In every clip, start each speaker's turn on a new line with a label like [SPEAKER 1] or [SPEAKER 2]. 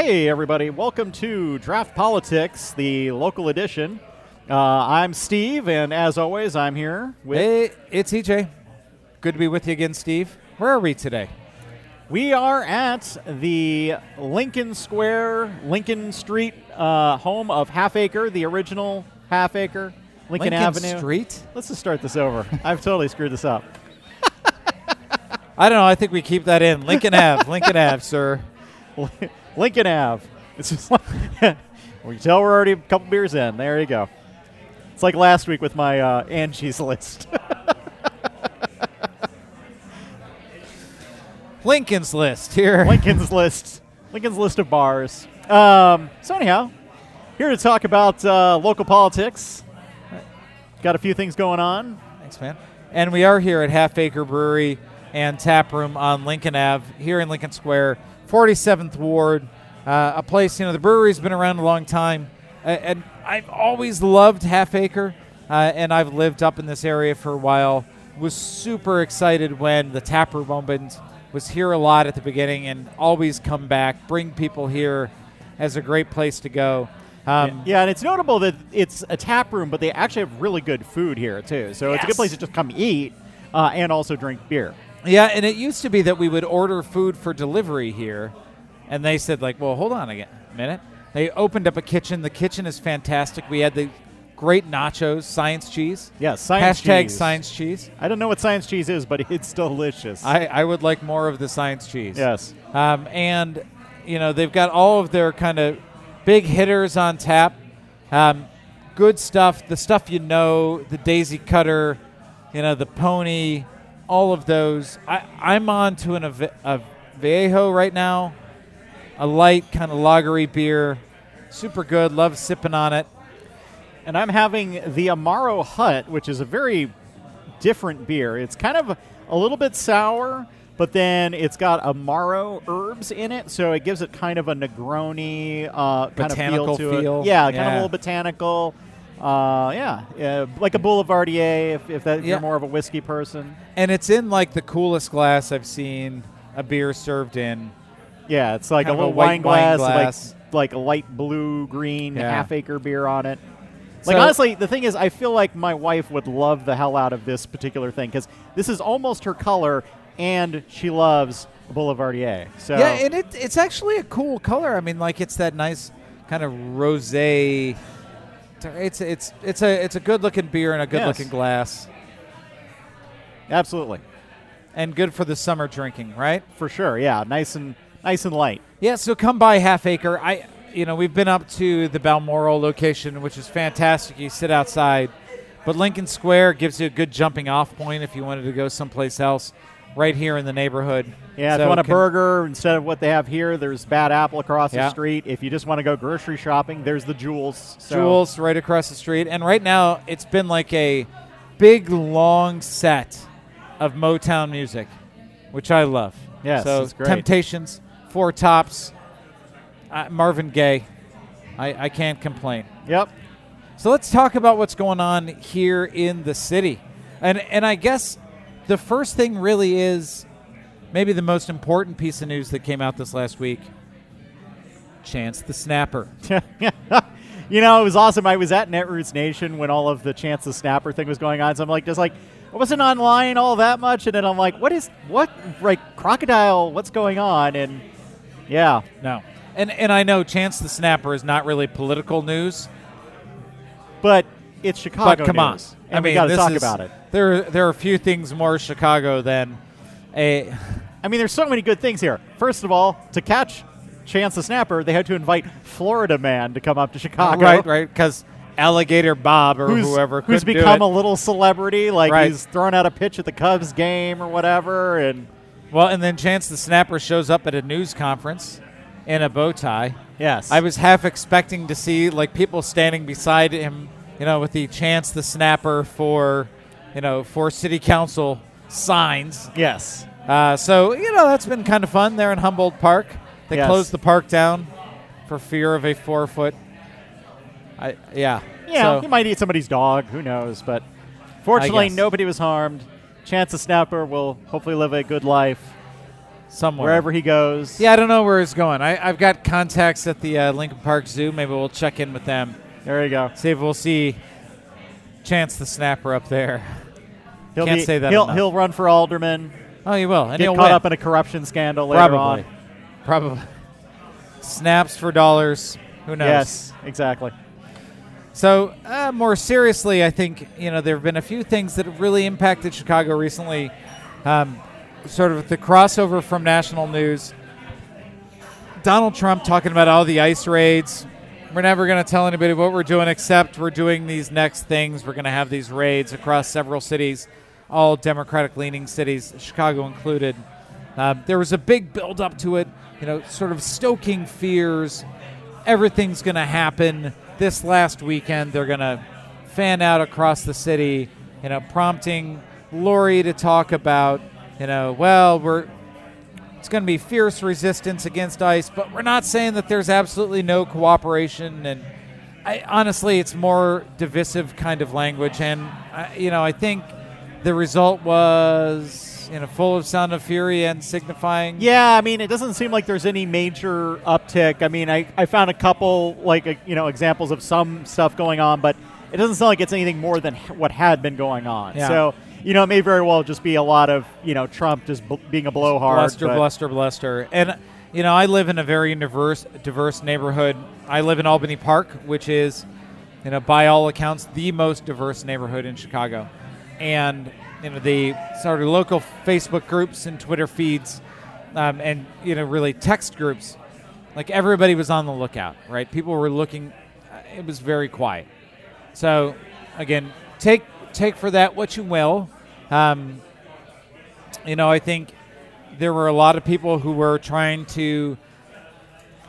[SPEAKER 1] Hey, everybody. Welcome to Draught Politics, the local edition. Uh, I'm Steve, and as always, I'm here with.
[SPEAKER 2] Hey, it's EJ. Good to be with you again, Steve. Where are we today?
[SPEAKER 1] We are at the Lincoln Square, Lincoln Street uh, home of Half Acre, the original Half Acre, Lincoln,
[SPEAKER 2] Lincoln
[SPEAKER 1] Avenue.
[SPEAKER 2] Street?
[SPEAKER 1] Let's just start this over. I've totally screwed this up.
[SPEAKER 2] I don't know. I think we keep that in. Lincoln Ave. Lincoln Ave, sir.
[SPEAKER 1] Lincoln Ave. It's just like we can tell we're already a couple beers in. There you go. It's like last week with my uh, Angie's list.
[SPEAKER 2] Lincoln's List here.
[SPEAKER 1] Lincoln's list. Lincoln's list of bars. Um, so anyhow, here to talk about uh, local politics. Got a few things going on.
[SPEAKER 2] Thanks, man. And we are here at Half Acre Brewery and Tap Room on Lincoln Ave here in Lincoln Square, 47th Ward. Uh, a place, you know, the brewery's been around a long time. Uh, and I've always loved Half Acre, uh, and I've lived up in this area for a while. Was super excited when the tap room opened. Was here a lot at the beginning, and always come back, bring people here as a great place to go. Um,
[SPEAKER 1] yeah, and it's notable that it's a tap room, but they actually have really good food here too. So it's a good place to just come eat uh, and also drink beer.
[SPEAKER 2] Yeah, and it used to be that we would order food for delivery here, and they said like, "Well, hold on again, a minute." They opened up a kitchen. The kitchen is fantastic. We had the great nachos, science cheese.
[SPEAKER 1] Yes, science
[SPEAKER 2] Hashtag
[SPEAKER 1] cheese.
[SPEAKER 2] science cheese.
[SPEAKER 1] I don't know what science cheese is, but it's delicious.
[SPEAKER 2] I, I would like more of the science cheese.
[SPEAKER 1] yes.
[SPEAKER 2] Um, and you know they've got all of their kind of big hitters on tap. Um, good stuff. The stuff you know, the Daisy Cutter, you know, the Pony, all of those. I, I'm on to an a Viejo right now, a light kind of lagery beer, super good. Love sipping on it.
[SPEAKER 1] And I'm having the Amaro Hut, which is a very different beer. It's kind of a little bit sour, but then it's got Amaro herbs in it, so it gives it kind of a Negroni uh, kind
[SPEAKER 2] Botanical
[SPEAKER 1] of feel to
[SPEAKER 2] feel.
[SPEAKER 1] it. Yeah, kind of a little botanical. Uh, yeah, yeah, like a Boulevardier if, if, that, if
[SPEAKER 2] Yeah.
[SPEAKER 1] you're more of a whiskey person.
[SPEAKER 2] And it's in like the coolest glass I've seen a beer served in.
[SPEAKER 1] Yeah, it's like a little wine glass,
[SPEAKER 2] wine glass.
[SPEAKER 1] like like a light blue green
[SPEAKER 2] Yeah.
[SPEAKER 1] half acre beer on it. Like
[SPEAKER 2] So-
[SPEAKER 1] honestly, the thing is, I feel like my wife would love the hell out of this particular thing because this is almost her color, and she loves Boulevardier. So
[SPEAKER 2] Yeah, and it, it's actually a cool color. I mean, like it's that nice kind of rosé. It's it's it's a it's a good looking beer in a good looking glass,
[SPEAKER 1] absolutely,
[SPEAKER 2] and good for the summer drinking, right?
[SPEAKER 1] for sure. Yeah, nice and nice and light.
[SPEAKER 2] Yeah. So come by Half Acre. I you know we've been up to the Balmoral location, which is fantastic. You sit outside, but Lincoln Square gives you a good jumping off point if you wanted to go someplace else. Right here in the neighborhood.
[SPEAKER 1] Yeah, if you want a burger instead of what they have here, there's Bad Apple across the street. If you just want to go grocery shopping, there's the Jewels. So
[SPEAKER 2] Jules right across the street. And right now, it's been like a big, long set of Motown music, which I love.
[SPEAKER 1] Yes,
[SPEAKER 2] so
[SPEAKER 1] it's great.
[SPEAKER 2] Temptations, Four Tops, uh, Marvin Gaye. I, I can't complain.
[SPEAKER 1] Yep.
[SPEAKER 2] So let's talk about what's going on here in the city. And and I guess the first thing really is maybe the most important piece of news that came out this last week. Chance the Snapper.
[SPEAKER 1] you know, it was awesome. I was at Netroots Nation when all of the Chance the Snapper thing was going on. So I'm like, just like, I wasn't online all that much. And then I'm like, what is, what, like, crocodile, what's going on? And yeah,
[SPEAKER 2] No. And and I know Chance the Snapper is not really political news,
[SPEAKER 1] but it's Chicago
[SPEAKER 2] but come on.
[SPEAKER 1] news,
[SPEAKER 2] I
[SPEAKER 1] and
[SPEAKER 2] mean,
[SPEAKER 1] we got to talk
[SPEAKER 2] is-
[SPEAKER 1] about it.
[SPEAKER 2] There there are a few things more Chicago than a
[SPEAKER 1] I mean, there's so many good things here. First of all, to catch Chance the Snapper, they had to invite Florida Man to come up to oh, Chicago.
[SPEAKER 2] right right cuz Alligator Bob or
[SPEAKER 1] Who's,
[SPEAKER 2] whoever
[SPEAKER 1] who's become a little celebrity, like
[SPEAKER 2] Right.
[SPEAKER 1] he's throwing out a pitch at the Cubs game or whatever, and
[SPEAKER 2] Well, and then Chance the Snapper shows up at a news conference in a bow tie.
[SPEAKER 1] yes,
[SPEAKER 2] I was half expecting to see like people standing beside him, you know, with the Chance the Snapper for, you know, for city council signs.
[SPEAKER 1] yes,
[SPEAKER 2] Uh, so you know that's been kind of fun there in Humboldt Park. They
[SPEAKER 1] Yes.
[SPEAKER 2] closed the park down for fear of a four foot. I yeah.
[SPEAKER 1] Yeah,
[SPEAKER 2] So,
[SPEAKER 1] he might eat somebody's dog. Who knows? But fortunately, nobody was harmed. Chance the Snapper will hopefully live a good life.
[SPEAKER 2] somewhere.
[SPEAKER 1] wherever he goes.
[SPEAKER 2] Yeah, I don't know where he's going. I, I've got contacts at the uh, Lincoln Park Zoo. Maybe we'll check in with them.
[SPEAKER 1] There you go.
[SPEAKER 2] See if we'll see Chance the Snapper up there.
[SPEAKER 1] He'll
[SPEAKER 2] Can't
[SPEAKER 1] be,
[SPEAKER 2] say that
[SPEAKER 1] He'll
[SPEAKER 2] enough.
[SPEAKER 1] he'll run for alderman.
[SPEAKER 2] Oh, you will, and
[SPEAKER 1] Get
[SPEAKER 2] he'll
[SPEAKER 1] caught
[SPEAKER 2] win.
[SPEAKER 1] up in a corruption scandal later
[SPEAKER 2] Probably,
[SPEAKER 1] on.
[SPEAKER 2] probably. Snaps for dollars. Who knows?
[SPEAKER 1] Yes, exactly.
[SPEAKER 2] So, uh, more seriously, I think you know there have been a few things that have really impacted Chicago recently. Um, sort of the crossover from national news. Donald Trump talking about all the ICE raids. We're never going to tell anybody what we're doing, except we're doing these next things. We're going to have these raids across several cities, all Democratic-leaning cities, Chicago included. Um, there was a big build-up to it, you know, sort of stoking fears. Everything's going to happen this last weekend. They're going to fan out across the city, you know, prompting Lori to talk about, you know, well, we're it's going to be fierce resistance against ICE, but we're not saying that there's absolutely no cooperation. And I, honestly, it's more divisive kind of language. And I, you know, I think the result was you know full of sound of fury and signifying.
[SPEAKER 1] Yeah, I mean, it doesn't seem like there's any major uptick. I mean, I, I found a couple like uh, you know examples of some stuff going on, but it doesn't sound like it's anything more than what had been going on.
[SPEAKER 2] Yeah.
[SPEAKER 1] So you know, it may very well just be a lot of you know Trump just bl- being a blowhard.
[SPEAKER 2] bluster, bluster, bluster. And you know, I live in a very diverse, diverse neighborhood. I live in Albany Park, which is, you know, by all accounts, the most diverse neighborhood in Chicago. And you know, the sort of local Facebook groups and Twitter feeds, um, and you know, really text groups. Like everybody was on the lookout, right? People were looking. uh, It was very quiet. So, again, take take for that what you will. Um, you know, I think there were a lot of people who were trying to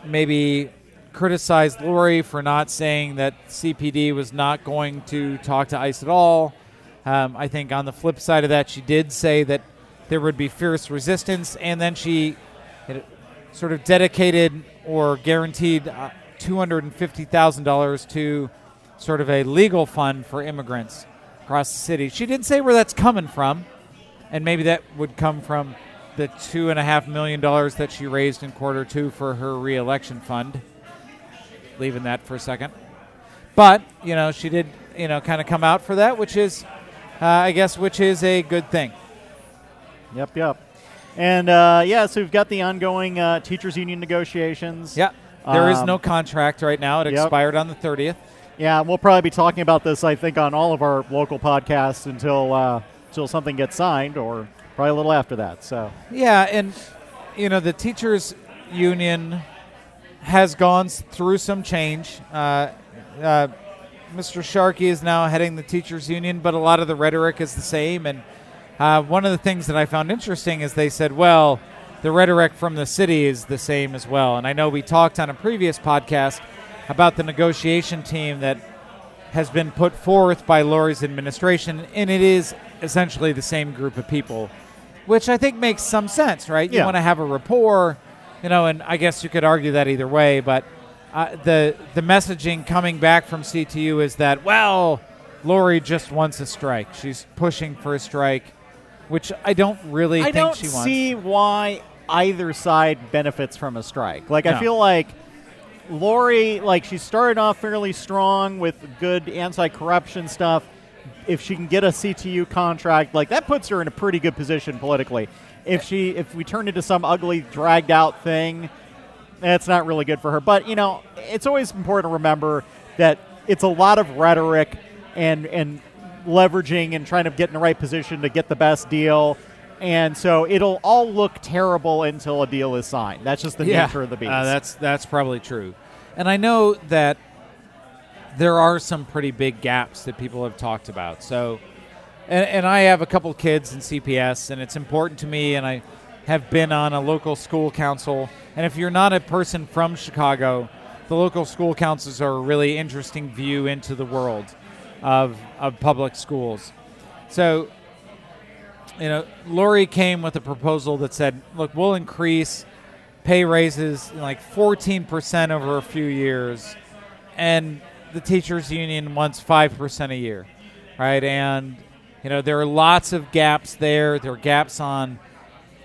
[SPEAKER 2] maybe criticize Lori for not saying that CPD was not going to talk to ICE at all. Um, I think on the flip side of that, she did say that there would be fierce resistance, and then she sort of dedicated or guaranteed uh, $250,000 to sort of a legal fund for immigrants across the city. She didn't say where that's coming from, and maybe that would come from the two and a half million dollars that she raised in quarter two for her reelection fund. Leaving that for a second, but you know she did you know kind of come out for that, which is, uh, I guess, which is a good thing.
[SPEAKER 1] Yep, yep. And uh, yeah, so we've got the ongoing uh, teachers union negotiations.
[SPEAKER 2] Yeah, there is
[SPEAKER 1] Um,
[SPEAKER 2] no contract right now. It
[SPEAKER 1] yep.
[SPEAKER 2] expired on the thirtieth.
[SPEAKER 1] Yeah, we'll probably be talking about this, I think, on all of our local podcasts until uh, until something gets signed, or probably a little after that. So
[SPEAKER 2] Yeah, and you know the teachers union has gone through some change. Uh, uh, Mr. Sharkey is now heading the teachers union, but a lot of the rhetoric is the same. And uh, one of the things that I found interesting is they said, well, the rhetoric from the city is the same as well. And I know we talked on a previous podcast about the negotiation team that has been put forth by Lori's administration, and it is essentially the same group of people, which I think makes some sense, right? You want to have a rapport, you know, and I guess you could argue that either way, but uh, the the messaging coming back from CTU is that well, Lori just wants a strike. She's pushing for a strike, which I don't really
[SPEAKER 1] I
[SPEAKER 2] think
[SPEAKER 1] don't
[SPEAKER 2] she wants.
[SPEAKER 1] see why either side benefits from a strike. Like
[SPEAKER 2] No.
[SPEAKER 1] I feel like Lori, like she started off fairly strong with good anti-corruption stuff. If she can get a CTU contract, like that puts her in a pretty good position politically. If she, if we turn into some ugly, dragged out thing, that's not really good for her. But you know, it's always important to remember that it's a lot of rhetoric and and leveraging and trying to get in the right position to get the best deal. And so it'll all look terrible until a deal is signed. That's just the nature of the beast.
[SPEAKER 2] Uh, that's that's probably true, and I know that there are some pretty big gaps that people have talked about. So, and, and I have a couple kids in CPS, and it's important to me, and I have been on a local school council. And if you're not a person from Chicago, the local school councils are a really interesting view into the world of of public schools. So you know, Lori came with a proposal that said, look, we'll increase pay raises like 14% over a few years, and the teachers union wants 5% a year, right? And, you know, there are lots of gaps there. There are gaps on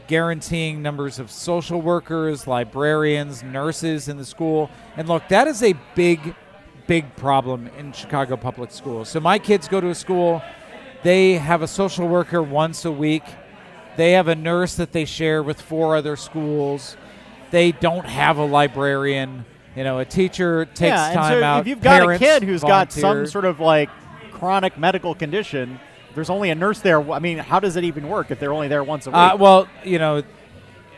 [SPEAKER 2] guaranteeing numbers of social workers, librarians, nurses in the school. And look, that is a big, big problem in Chicago public schools. So my kids go to a school, they have a social worker once a week, they have a nurse that they share with four other schools, they don't have a librarian. You know, a teacher takes
[SPEAKER 1] yeah, and
[SPEAKER 2] time
[SPEAKER 1] so
[SPEAKER 2] out.
[SPEAKER 1] if you've got a kid who's got some sort of like chronic medical condition, there's only a nurse there. I mean, how does it even work if they're only there once a week?
[SPEAKER 2] Uh, well, you know,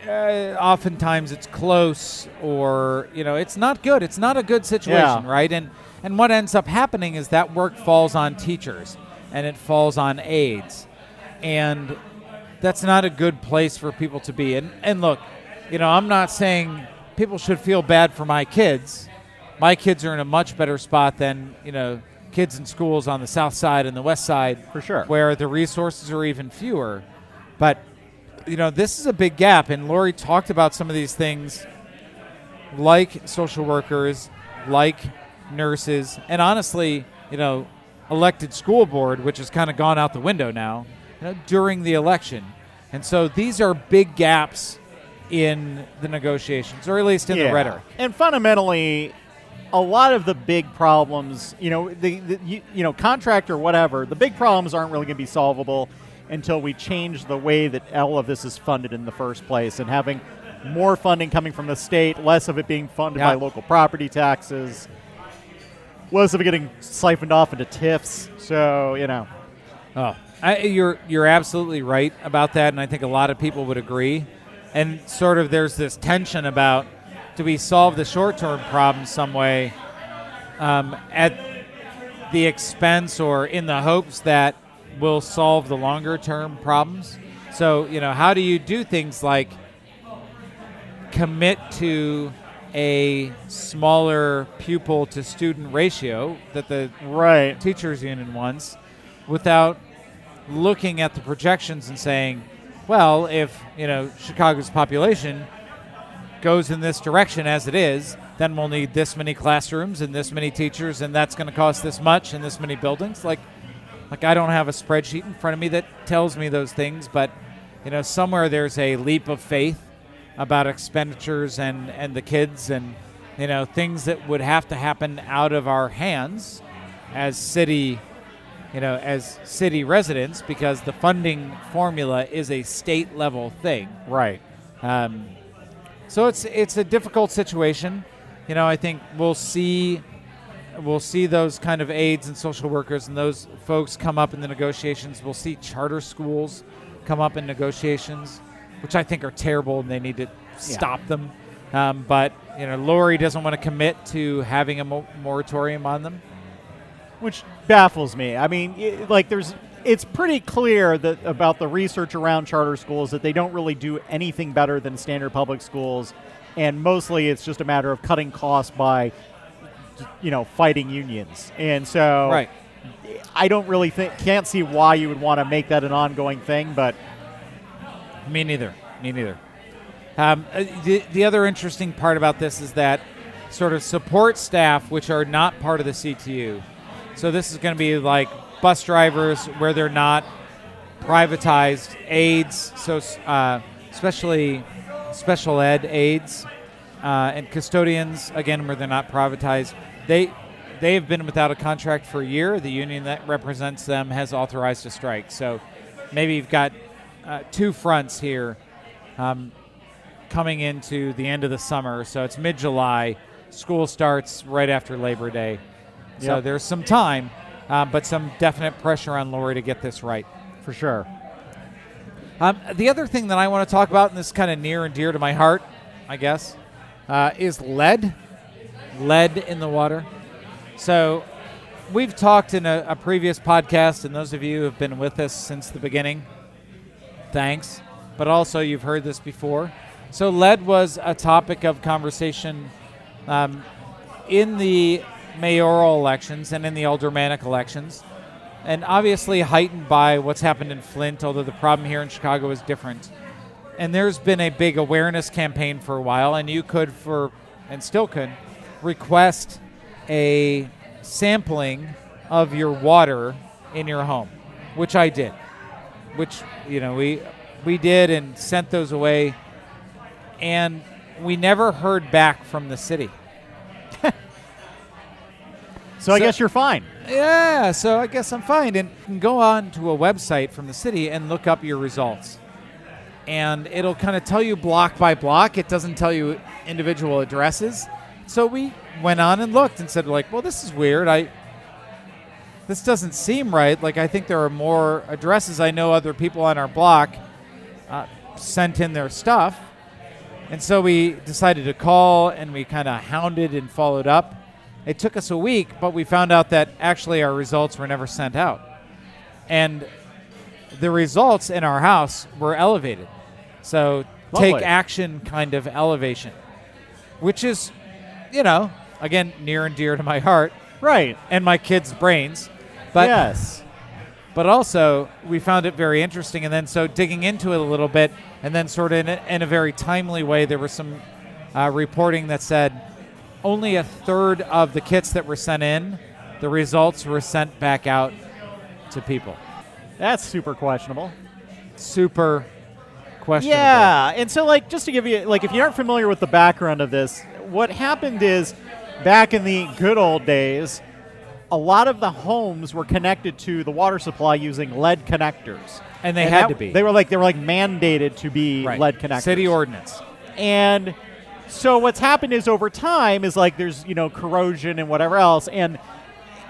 [SPEAKER 2] uh, oftentimes it's close, or you know, it's not good. It's not a good situation,
[SPEAKER 1] Yeah.
[SPEAKER 2] right? And and what ends up happening is that work falls on teachers, and it falls on aides, and that's not a good place for people to be. And and look, you know, I'm not saying people should feel bad for my kids. My kids are in a much better spot than you know kids in schools on the south side and the west side
[SPEAKER 1] For sure.
[SPEAKER 2] where the resources are even fewer. But you know, this is a big gap, and Lori talked about some of these things, like social workers, like nurses, and honestly, you know, elected school board, which has kind of gone out the window now, you know, during the election. And so these are big gaps in the negotiations, or at least in
[SPEAKER 1] Yeah.
[SPEAKER 2] the rhetoric.
[SPEAKER 1] And fundamentally, a lot of the big problems, you know, the, the you, you know, contract or whatever, the big problems aren't really going to be solvable until we change the way that all of this is funded in the first place and having more funding coming from the state, less of it being funded
[SPEAKER 2] Yeah.
[SPEAKER 1] by local property taxes, less of it getting siphoned off into TIFs. So, you know,
[SPEAKER 2] Oh, I, you're you're absolutely right about that, and I think a lot of people would agree. And sort of there's this tension about do we solve the short-term problem some way um, at the expense or in the hopes that we'll solve the longer-term problems. So you know, how do you do things like commit to a smaller pupil to student ratio that the
[SPEAKER 1] right.
[SPEAKER 2] teachers union wants without looking at the projections and saying, well, if you know Chicago's population goes in this direction as it is, then we'll need this many classrooms and this many teachers, and that's going to cost this much and this many buildings. Like, like I don't have a spreadsheet in front of me that tells me those things, but you know, somewhere there's a leap of faith about expenditures and and the kids and you know things that would have to happen out of our hands as city you know as city residents because the funding formula is a state level thing
[SPEAKER 1] Right.
[SPEAKER 2] um, so it's it's a difficult situation. You know i think we'll see we'll see those kind of aides and social workers and those folks come up in the negotiations. We'll see charter schools come up in negotiations which i think are terrible and they need to stop them. Um, but you know lori doesn't want to commit to having a mo- moratorium on them.
[SPEAKER 1] Which baffles me. I mean, i like there's it's pretty clear that about the research around charter schools that they don't really do anything better than standard public schools and mostly it's just a matter of cutting costs by you know, fighting unions. And so
[SPEAKER 2] right
[SPEAKER 1] I don't really think can't see why you would want to make that an ongoing thing, but
[SPEAKER 2] Me neither. Me neither. Um, uh, the, the other interesting part about this is that sort of support staff, which are not part of the CTU, so this is going to be like bus drivers where they're not privatized, aides, so uh, especially special ed aides, uh, and custodians, again, where they're not privatized. They they have been without a contract for a year. The union that represents them has authorized a strike. So maybe you've got uh, two fronts here um, coming into the end of the summer. So it's mid July. School starts right after Labor Day. So
[SPEAKER 1] Yep.
[SPEAKER 2] there's some time, uh, but some definite pressure on Lori to get this right.
[SPEAKER 1] for sure.
[SPEAKER 2] Um, the other thing that I want to talk about, and this is kind of near and dear to my heart, I guess, uh, is lead. Lead in the water. So we've talked in a, a previous podcast, and those of you who have been with us since the beginning, thanks. But also, you've heard this before. So, lead was a topic of conversation um, in the mayoral elections and in the aldermanic elections and obviously heightened by what's happened in Flint, although the problem here in Chicago is different. And there's been a big awareness campaign for a while, and you could, for and still could, request a sampling of your water in your home, which I did. Which you know we we did and sent those away, and we never heard back from the city.
[SPEAKER 1] So, I guess you're fine.
[SPEAKER 2] Yeah, so I guess I'm fine. And you can go on to a website from the city and look up your results. And it'll kind of tell you block by block. It doesn't tell you individual addresses. So we went on and looked and said, like, well, this is weird. I this doesn't seem right. Like I think there are more addresses. I know other people on our block uh, sent in their stuff. And so we decided to call and we kind of hounded and followed up. It took us a week, but we found out that actually our results were never sent out. And the results in our house were elevated. So
[SPEAKER 1] Lovely.
[SPEAKER 2] take action kind of elevation, which is, you know, again, near and dear to my heart
[SPEAKER 1] Right.
[SPEAKER 2] and my kids' brains. But
[SPEAKER 1] yes.
[SPEAKER 2] but also we found it very interesting and then so digging into it a little bit and then sort of in a, in a very timely way there was some uh, reporting that said only a third of the kits that were sent in the results were sent back out to people
[SPEAKER 1] That's super questionable.
[SPEAKER 2] super questionable
[SPEAKER 1] Yeah, and so like just to give you like if you aren't familiar with the background of this, what happened is back in the good old days, a lot of the homes were connected to the water supply using lead connectors.
[SPEAKER 2] And they had
[SPEAKER 1] that-
[SPEAKER 2] to be.
[SPEAKER 1] They were like they were like mandated to be
[SPEAKER 2] right.
[SPEAKER 1] lead connectors.
[SPEAKER 2] city ordinance
[SPEAKER 1] And so what's happened is over time is like there's you know corrosion and whatever else and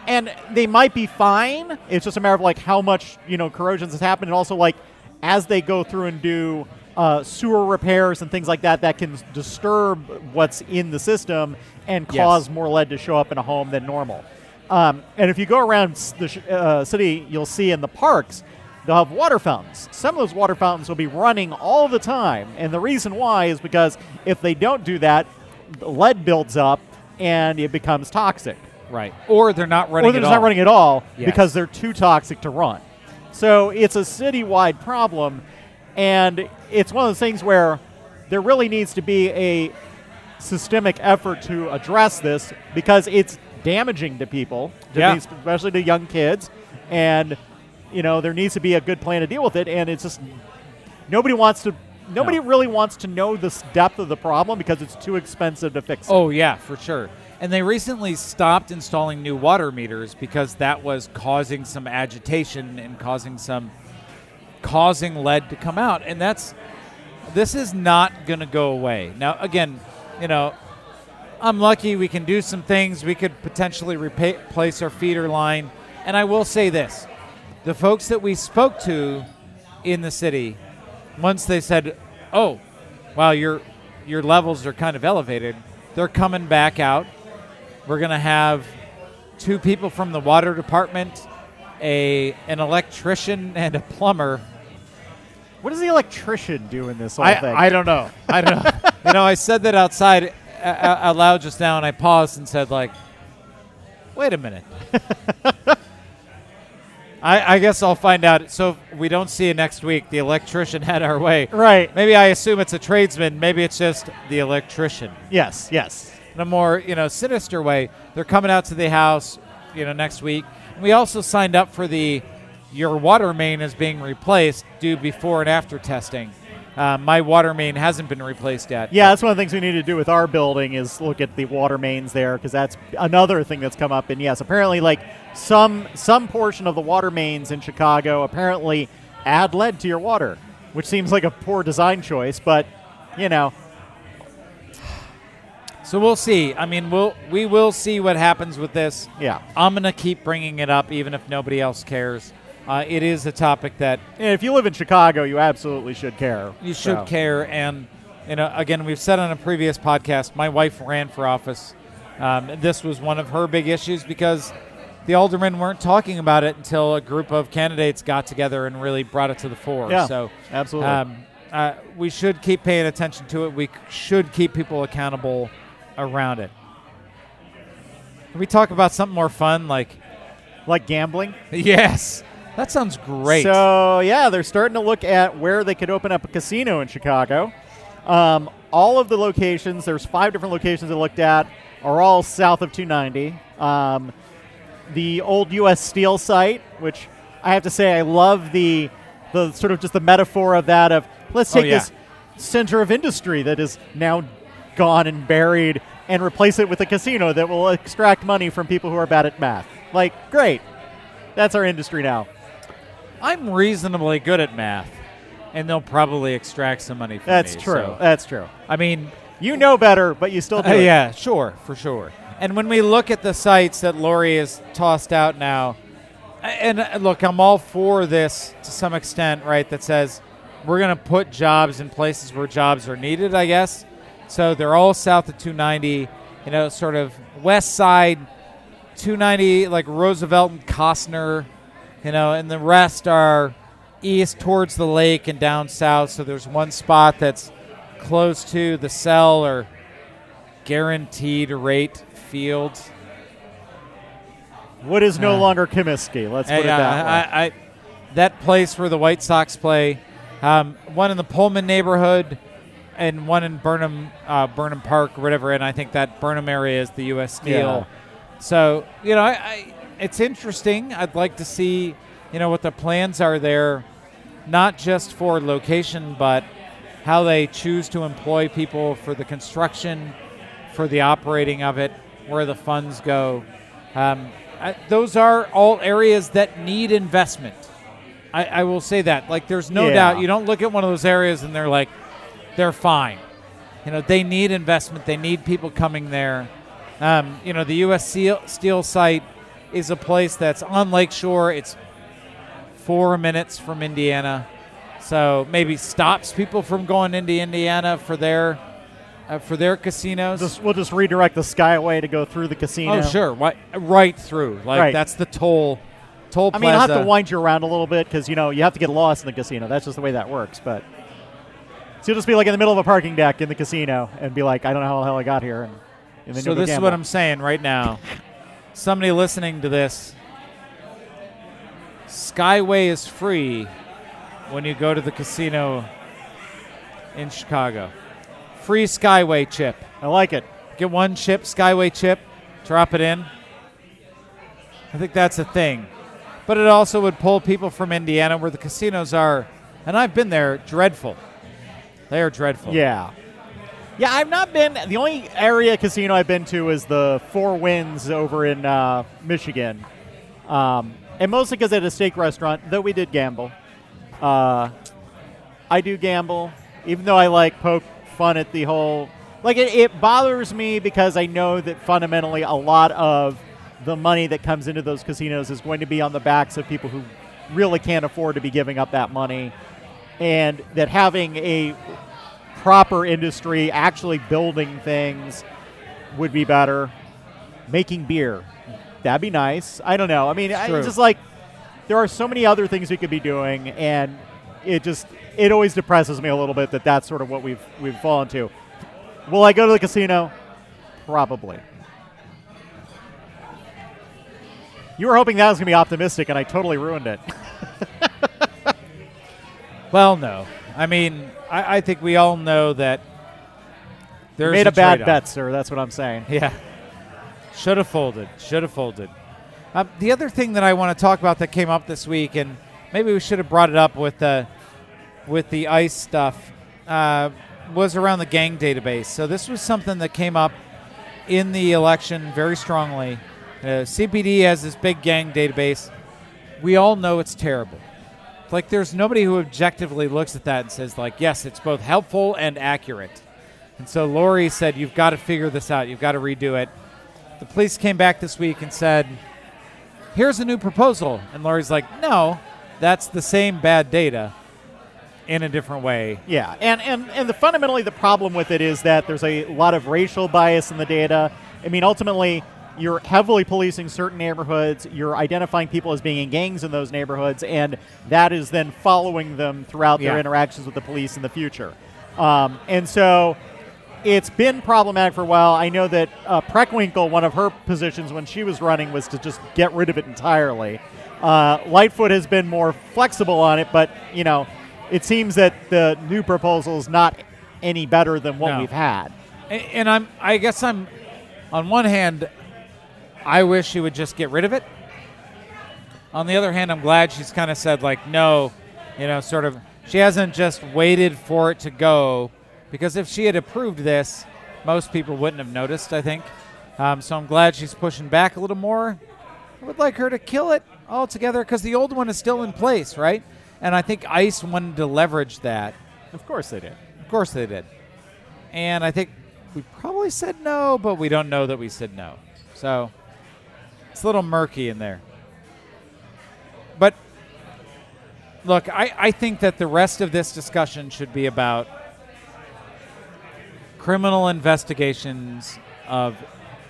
[SPEAKER 1] and they might be fine. It's just a matter of like how much you know corrosion has happened, and also like as they go through and do uh, sewer repairs and things like that, that can disturb what's in the system and
[SPEAKER 2] Yes.
[SPEAKER 1] cause more lead to show up in a home than normal. Um, and if you go around the sh- uh, city, you'll see in the parks they'll have water fountains. Some of those water fountains will be running all the time, and the reason why is because if they don't do that, the lead builds up and it becomes toxic
[SPEAKER 2] right or they're not running
[SPEAKER 1] or they're
[SPEAKER 2] at
[SPEAKER 1] not
[SPEAKER 2] all.
[SPEAKER 1] running at all
[SPEAKER 2] Yes.
[SPEAKER 1] because they're too toxic to run. So it's a citywide problem, and it's one of those things where there really needs to be a systemic effort to address this because it's damaging to people, to
[SPEAKER 2] Yeah.
[SPEAKER 1] these- especially to young kids, and you know there needs to be a good plan to deal with it. And it's just nobody wants to. Nobody
[SPEAKER 2] No.
[SPEAKER 1] really wants to know the depth of the problem because it's too expensive to fix. it.
[SPEAKER 2] Oh yeah, for sure. And they recently stopped installing new water meters because that was causing some agitation and causing some causing lead to come out. And that's this is not going to go away. Now again, you know, I'm lucky we can do some things. We could potentially replace our feeder line. And I will say this. The folks that we spoke to in the city once they said, "Oh, wow, your your levels are kind of elevated," they're coming back out. We're going to have two people from the water department, a an electrician and a plumber.
[SPEAKER 1] What does the electrician do in this whole
[SPEAKER 2] I,
[SPEAKER 1] thing?
[SPEAKER 2] I don't know. I don't know. you know, I said that outside uh, uh, out loud just now, and I paused and said, like, wait a minute. I, I guess I'll find out. So we don't see you next week. The electrician had our way.
[SPEAKER 1] right.
[SPEAKER 2] Maybe I assume it's a tradesman. Maybe it's just the electrician.
[SPEAKER 1] Yes. Yes.
[SPEAKER 2] In a more, you know, sinister way, they're coming out to the house, you know, next week. And We also signed up for the your water main is being replaced due before and after testing. Uh, my water main hasn't been replaced yet.
[SPEAKER 1] Yeah, that's one of the things we need to do with our building is look at the water mains there because that's another thing that's come up. And yes, apparently, like some some portion of the water mains in Chicago apparently add lead to your water, which seems like a poor design choice. But you know,
[SPEAKER 2] So we'll see. I mean, we'll we will see what happens with this.
[SPEAKER 1] yeah.
[SPEAKER 2] I'm gonna keep bringing it up, even if nobody else cares. Uh, it is a topic that
[SPEAKER 1] And if you live in Chicago, you absolutely should care.
[SPEAKER 2] you should
[SPEAKER 1] So,
[SPEAKER 2] care. And you know, again, we've said on a previous podcast, my wife ran for office. Um, this was one of her big issues because the aldermen weren't talking about it until a group of candidates got together and really brought it to the fore.
[SPEAKER 1] Yeah,
[SPEAKER 2] so
[SPEAKER 1] absolutely.
[SPEAKER 2] um, uh, we should keep paying attention to it. We should keep people accountable around it. Can we talk about something more fun? Like,
[SPEAKER 1] like gambling.
[SPEAKER 2] yes, that sounds great.
[SPEAKER 1] So yeah, they're starting to look at where they could open up a casino in Chicago. Um, all of the locations, there's five different locations they looked at, are all south of 290. Um, the old U.S. Steel site, which I have to say I love the the sort of just the metaphor of that of let's
[SPEAKER 2] Oh,
[SPEAKER 1] take
[SPEAKER 2] yeah.
[SPEAKER 1] this center of industry that is now gone and buried and replace it with a casino that will extract money from people who are bad at math. Like, great. That's our industry now.
[SPEAKER 2] I'm reasonably good at math, and they'll probably extract some money from
[SPEAKER 1] That's
[SPEAKER 2] me.
[SPEAKER 1] true.
[SPEAKER 2] so-
[SPEAKER 1] That's true.
[SPEAKER 2] I mean,
[SPEAKER 1] You know better, but you still do.
[SPEAKER 2] Uh, yeah, sure, for sure. And when we look at the sites that Lori has tossed out now, and uh, look, I'm all for this to some extent, right? That says we're going to put jobs in places where jobs are needed, I guess. So they're all south of 290, you know, sort of west side 290, like Roosevelt and Kostner, you know, and the rest are east towards the lake and down south. So there's one spot that's close to the cell or guaranteed rate field.
[SPEAKER 1] What is no
[SPEAKER 2] Uh,
[SPEAKER 1] longer Comiskey? Let's put
[SPEAKER 2] Uh,
[SPEAKER 1] it
[SPEAKER 2] yeah,
[SPEAKER 1] that way.
[SPEAKER 2] I, I, that place where the White Sox play, um, one in the Pullman neighborhood, and one in Burnham, uh, Burnham Park or whatever. And I think that Burnham area is the U.S. Steel. So you know, I, I, it's interesting. I'd like to see, you know, what the plans are there, not just for location, but how they choose to employ people for the construction, for the operating of it, where the funds go. Um, I, those are all areas that need investment. I, I will say that. Like, there's no
[SPEAKER 1] Yeah.
[SPEAKER 2] doubt. You don't look at one of those areas and they're like, they're fine. You know, they need investment. They need people coming there. Um, you know, the U.S. Steel, Steel site is a place that's on Lakeshore. It's four minutes from Indiana, so maybe stops people from going into Indiana for their uh, for their casinos.
[SPEAKER 1] just, we'll just redirect the Skyway to go through the casino.
[SPEAKER 2] oh, sure, right, right through. Like
[SPEAKER 1] Right.
[SPEAKER 2] that's the toll. Toll
[SPEAKER 1] I mean, I'll have to wind you around a little bit because you know you have to get lost in the casino. That's just the way that works. But so you'll just be like in the middle of a parking deck in the casino and be like, I don't know how the hell I got here. And, and then
[SPEAKER 2] So this is what I'm saying right now. Somebody listening to this, Skyway is free when you go to the casino in Chicago. Free Skyway chip.
[SPEAKER 1] I like it.
[SPEAKER 2] Get one chip, Skyway chip, drop it in. I think that's a thing. But it also would pull people from Indiana where the casinos are, and I've been there, dreadful. They are dreadful.
[SPEAKER 1] Yeah. Yeah, I've not been. The only area casino I've been to is the Four Winds over in uh, Michigan. Um, and mostly because at a steak restaurant, though we did gamble. Uh, I do gamble, even though I like poke fun at the whole. Like, it, it bothers me because I know that fundamentally a lot of the money that comes into those casinos is going to be on the backs of people who really can't afford to be giving up that money. And that having a proper industry actually building things would be better. Making beer, that'd be nice. I don't know. I mean, I, it's just like there are so many other things we could be doing, and it just it always depresses me a little bit that that's sort of what we've we've fallen to. Will I go to the casino? Probably. You were hoping that was going to be optimistic, and I totally ruined it.
[SPEAKER 2] Well, no. I mean, I, I think we all know that there's
[SPEAKER 1] Made a, bad
[SPEAKER 2] trade-off.
[SPEAKER 1] bet, sir. That's what I'm saying.
[SPEAKER 2] Yeah. Should have folded. Should have folded. Um, the other thing that I want to talk about that came up this week, and maybe we should have brought it up with the with the ICE stuff, uh, was around the gang database. So this was something that came up in the election very strongly. Uh, CPD has this big gang database. We all know it's terrible. Like, there's nobody who objectively looks at that and says, like, yes, it's both helpful and accurate. And so Lori said, You've got to figure this out. You've got to redo it. The police came back this week and said, Here's a new proposal. And Lori's like, No, that's the same bad data in a different way.
[SPEAKER 1] Yeah, and, and, and the fundamentally the problem with it is that there's a lot of racial bias in the data. I mean, ultimately, you're heavily policing certain neighborhoods. You're identifying people as being in gangs in those neighborhoods, and that is then following them throughout their interactions with the police in the future. Um, and so it's been problematic for a while. I know that uh, Preckwinkle, one of her positions when she was running, was to just get rid of it entirely. Uh, Lightfoot has been more flexible on it, but you know, it seems that the new proposal is not any better than what
[SPEAKER 2] No.
[SPEAKER 1] we've had.
[SPEAKER 2] A- And I'm, I guess I'm, on one hand, I wish she would just get rid of it. On the other hand, I'm glad she's kind of said, like, no, You know, sort of. She hasn't just waited for it to go, because if she had approved this, most people wouldn't have noticed. I think. Um, so I'm glad she's pushing back a little more. I would like her to kill it altogether because the old one is still in place, right? And I think ICE wanted to leverage that.
[SPEAKER 1] Of course they did.
[SPEAKER 2] Of course they did. And I think we probably said no, but we don't know that we said no. So it's a little murky in there. But look, I, I think that the rest of this discussion should be about criminal investigations of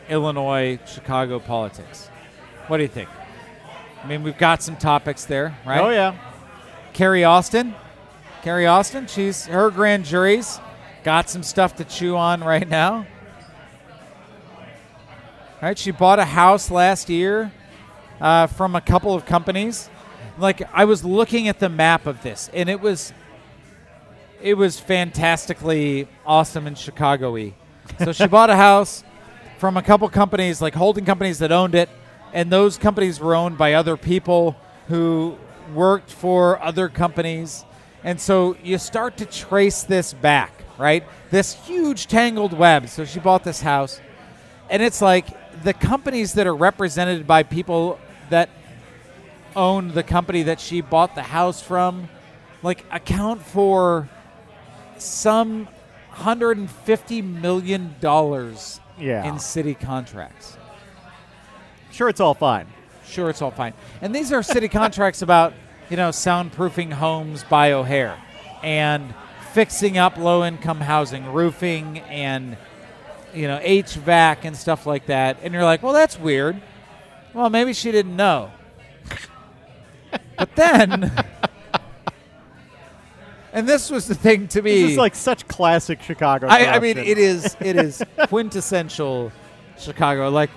[SPEAKER 2] Illinois, Chicago politics. What do you think? I mean, we've got some topics there, right?
[SPEAKER 1] Oh yeah.
[SPEAKER 2] Carrie Austin. Carrie Austin, she's her grand jury's got some stuff to chew on right now. Right, she bought a house last year uh, from a couple of companies. Like I was looking at the map of this, and it was it was fantastically awesome and Chicago-y. So she bought a house from a couple companies, like holding companies that owned it, and those companies were owned by other people who worked for other companies. And so you start to trace this back, right? This huge tangled web. So she bought this house, and it's like the companies that are represented by people that own the company that she bought the house from, like account for some $150 million
[SPEAKER 1] Yeah.
[SPEAKER 2] in city contracts.
[SPEAKER 1] Sure, it's all fine.
[SPEAKER 2] Sure, it's all fine. And these are city contracts about, you know, soundproofing homes by O'Hare and fixing up low income housing, roofing and, you know, HVAC and stuff like that. And you're like, well, that's weird. Well, maybe she didn't know. but then, and this was the thing to me.
[SPEAKER 1] This is like such classic Chicago.
[SPEAKER 2] I, I mean, it is it is quintessential Chicago. Like,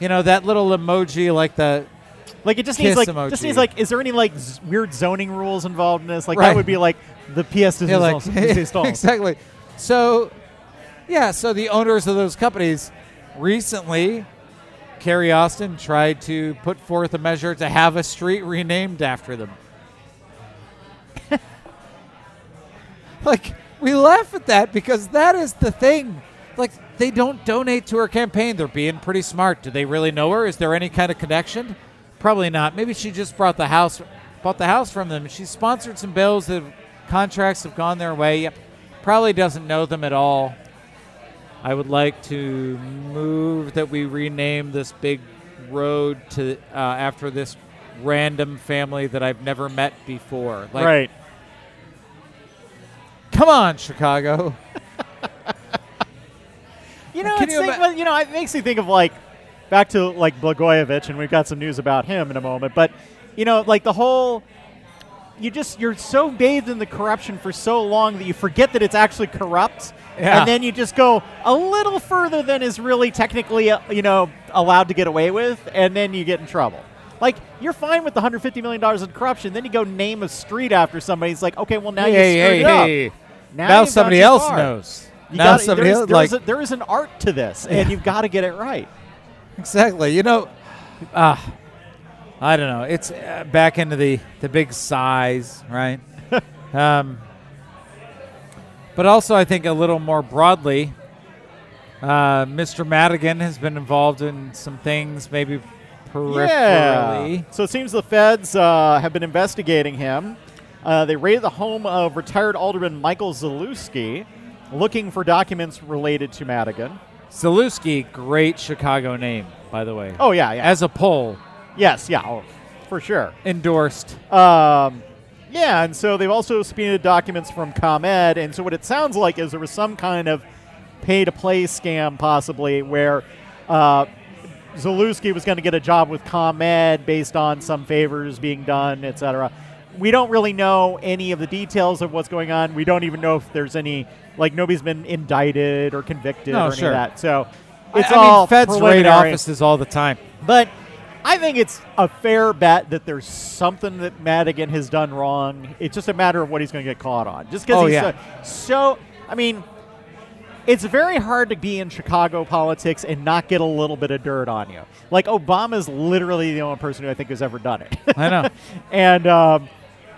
[SPEAKER 2] you know, that little emoji, like the
[SPEAKER 1] Like it just
[SPEAKER 2] Kiss
[SPEAKER 1] needs like
[SPEAKER 2] emoji.
[SPEAKER 1] just needs like is there any like z- weird zoning rules involved in this? Like
[SPEAKER 2] Right.
[SPEAKER 1] that would be like the PS
[SPEAKER 2] yeah, like
[SPEAKER 1] install.
[SPEAKER 2] exactly. So, yeah, so the owners of those companies recently, Carrie Austin tried to put forth a measure to have a street renamed after them. like we laugh at that because that is the thing. Like they don't donate to her campaign. They're being pretty smart. Do they really know her? Is there any kind of connection? Probably not. Maybe she just brought the house, bought the house from them. She sponsored some bills that contracts have gone their way. Yep. Probably doesn't know them at all. I would like to move that we rename this big road to uh, after this random family that I've never met before. Like,
[SPEAKER 1] right.
[SPEAKER 2] come on, Chicago.
[SPEAKER 1] You know,
[SPEAKER 2] Can
[SPEAKER 1] it's
[SPEAKER 2] you
[SPEAKER 1] think- well, you know, it makes me think of like back to like Blagojevich, and we've got some news about him in a moment. But you know, like the whole, you just you're so bathed in the corruption for so long that you forget that it's actually corrupt,
[SPEAKER 2] Yeah.
[SPEAKER 1] and then you just go a little further than is really technically uh, you know allowed to get away with, and then you get in trouble. Like you're fine with the 150 million dollars in corruption, then you go name a street after somebody. It's like, okay, well now you
[SPEAKER 2] hey,
[SPEAKER 1] screwed
[SPEAKER 2] hey,
[SPEAKER 1] it up.
[SPEAKER 2] hey.
[SPEAKER 1] Now,
[SPEAKER 2] Now somebody else
[SPEAKER 1] far.
[SPEAKER 2] knows.
[SPEAKER 1] You
[SPEAKER 2] now
[SPEAKER 1] gotta-
[SPEAKER 2] somebody else, like
[SPEAKER 1] a, there is an art to this, and you've got to get it right.
[SPEAKER 2] exactly. You know, uh, I don't know. It's uh, back into the the big size, right? um, but also, I think a little more broadly, uh, Mr. Madigan has been involved in some things, maybe peripherally.
[SPEAKER 1] So it seems the feds uh, have been investigating him. Uh, they raided the home of retired alderman Michael Zalewski, looking for documents related to Madigan.
[SPEAKER 2] Zalewski, great Chicago name, by the way.
[SPEAKER 1] Oh yeah, yeah.
[SPEAKER 2] As a Pole,
[SPEAKER 1] yes, yeah, oh, for sure.
[SPEAKER 2] endorsed.
[SPEAKER 1] Um, yeah, and so they've also subpoenaed documents from ComEd, and so what it sounds like is there was some kind of pay-to-play scam, possibly, where uh, Zalewski was going to get a job with ComEd based on some favors being done, et cetera. We don't really know any of the details of what's going on. We don't even know if there's any, like, nobody's been indicted or convicted
[SPEAKER 2] No,
[SPEAKER 1] or any
[SPEAKER 2] sure.
[SPEAKER 1] of that. So it's
[SPEAKER 2] I,
[SPEAKER 1] all
[SPEAKER 2] mean, feds raid offices all the time.
[SPEAKER 1] But I think it's a fair bet that there's something that Madigan has done wrong. It's just a matter of what he's going to get caught on. Just because
[SPEAKER 2] Oh,
[SPEAKER 1] he's
[SPEAKER 2] yeah.
[SPEAKER 1] so, so. I mean, it's very hard to be in Chicago politics and not get a little bit of dirt on you. Like Obama's literally the only person who I think has ever done it.
[SPEAKER 2] I know.
[SPEAKER 1] and um,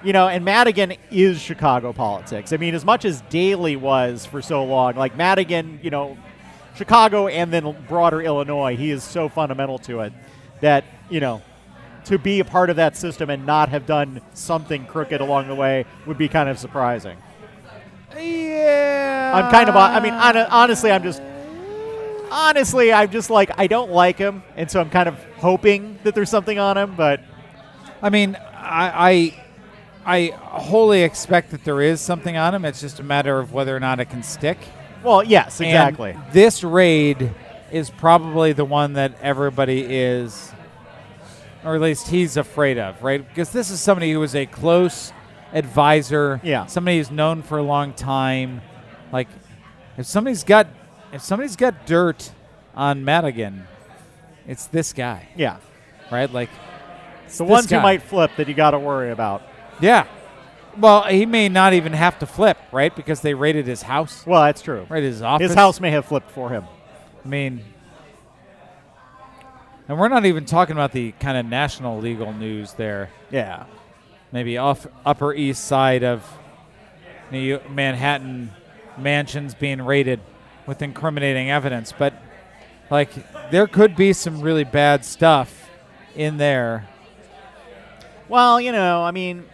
[SPEAKER 1] you know, and Madigan is Chicago politics. I mean, as much as Daley was for so long, like Madigan, you know, Chicago and then broader Illinois, he is so fundamental to it that, you know, to be a part of that system and not have done something crooked along the way would be kind of surprising.
[SPEAKER 2] Yeah.
[SPEAKER 1] I'm kind of, I mean, honestly, I'm just, honestly, I'm just like, I don't like him, and so I'm kind of hoping that there's something on him, but
[SPEAKER 2] I mean, I, I, I wholly expect that there is something on him. It's just a matter of whether or not it can stick.
[SPEAKER 1] well, yes,
[SPEAKER 2] And
[SPEAKER 1] exactly.
[SPEAKER 2] this raid is probably the one that everybody is, or at least he's afraid of, right? Because this is somebody who was a close advisor.
[SPEAKER 1] Yeah.
[SPEAKER 2] Somebody who's known for a long time. Like, if somebody's got, if somebody's got dirt on Madigan, it's this guy,
[SPEAKER 1] yeah.
[SPEAKER 2] right? Like,
[SPEAKER 1] The ones
[SPEAKER 2] guy.
[SPEAKER 1] who might flip that you got to worry about.
[SPEAKER 2] yeah. Well, he may not even have to flip, right? Because they raided his house,
[SPEAKER 1] Well, that's true.
[SPEAKER 2] right? His office.
[SPEAKER 1] His house may have flipped for him.
[SPEAKER 2] I mean, and we're not even talking about the kind of national legal news there.
[SPEAKER 1] Yeah.
[SPEAKER 2] Maybe off Upper East Side of New Manhattan mansions being raided with incriminating evidence, but like there could be some really bad stuff in there.
[SPEAKER 1] Well, you know, I mean,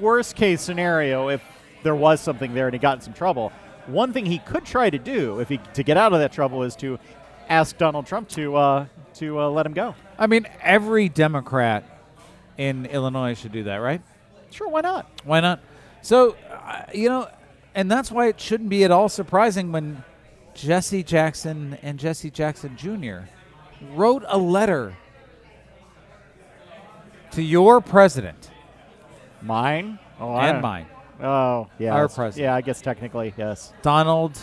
[SPEAKER 1] worst case scenario, if there was something there and he got in some trouble, one thing he could try to do if he to get out of that trouble is to ask Donald Trump to uh, to uh, let him go.
[SPEAKER 2] I mean, every Democrat in Illinois should do that, right?
[SPEAKER 1] Sure, why not?
[SPEAKER 2] Why not? So, uh, you know, and that's why it shouldn't be at all surprising when Jesse Jackson and Jesse Jackson Jr. wrote a letter to your president
[SPEAKER 1] Mine? Oh,
[SPEAKER 2] and
[SPEAKER 1] don't-
[SPEAKER 2] mine,
[SPEAKER 1] Oh, yeah.
[SPEAKER 2] Our president.
[SPEAKER 1] Yeah, I guess technically, yes.
[SPEAKER 2] Donald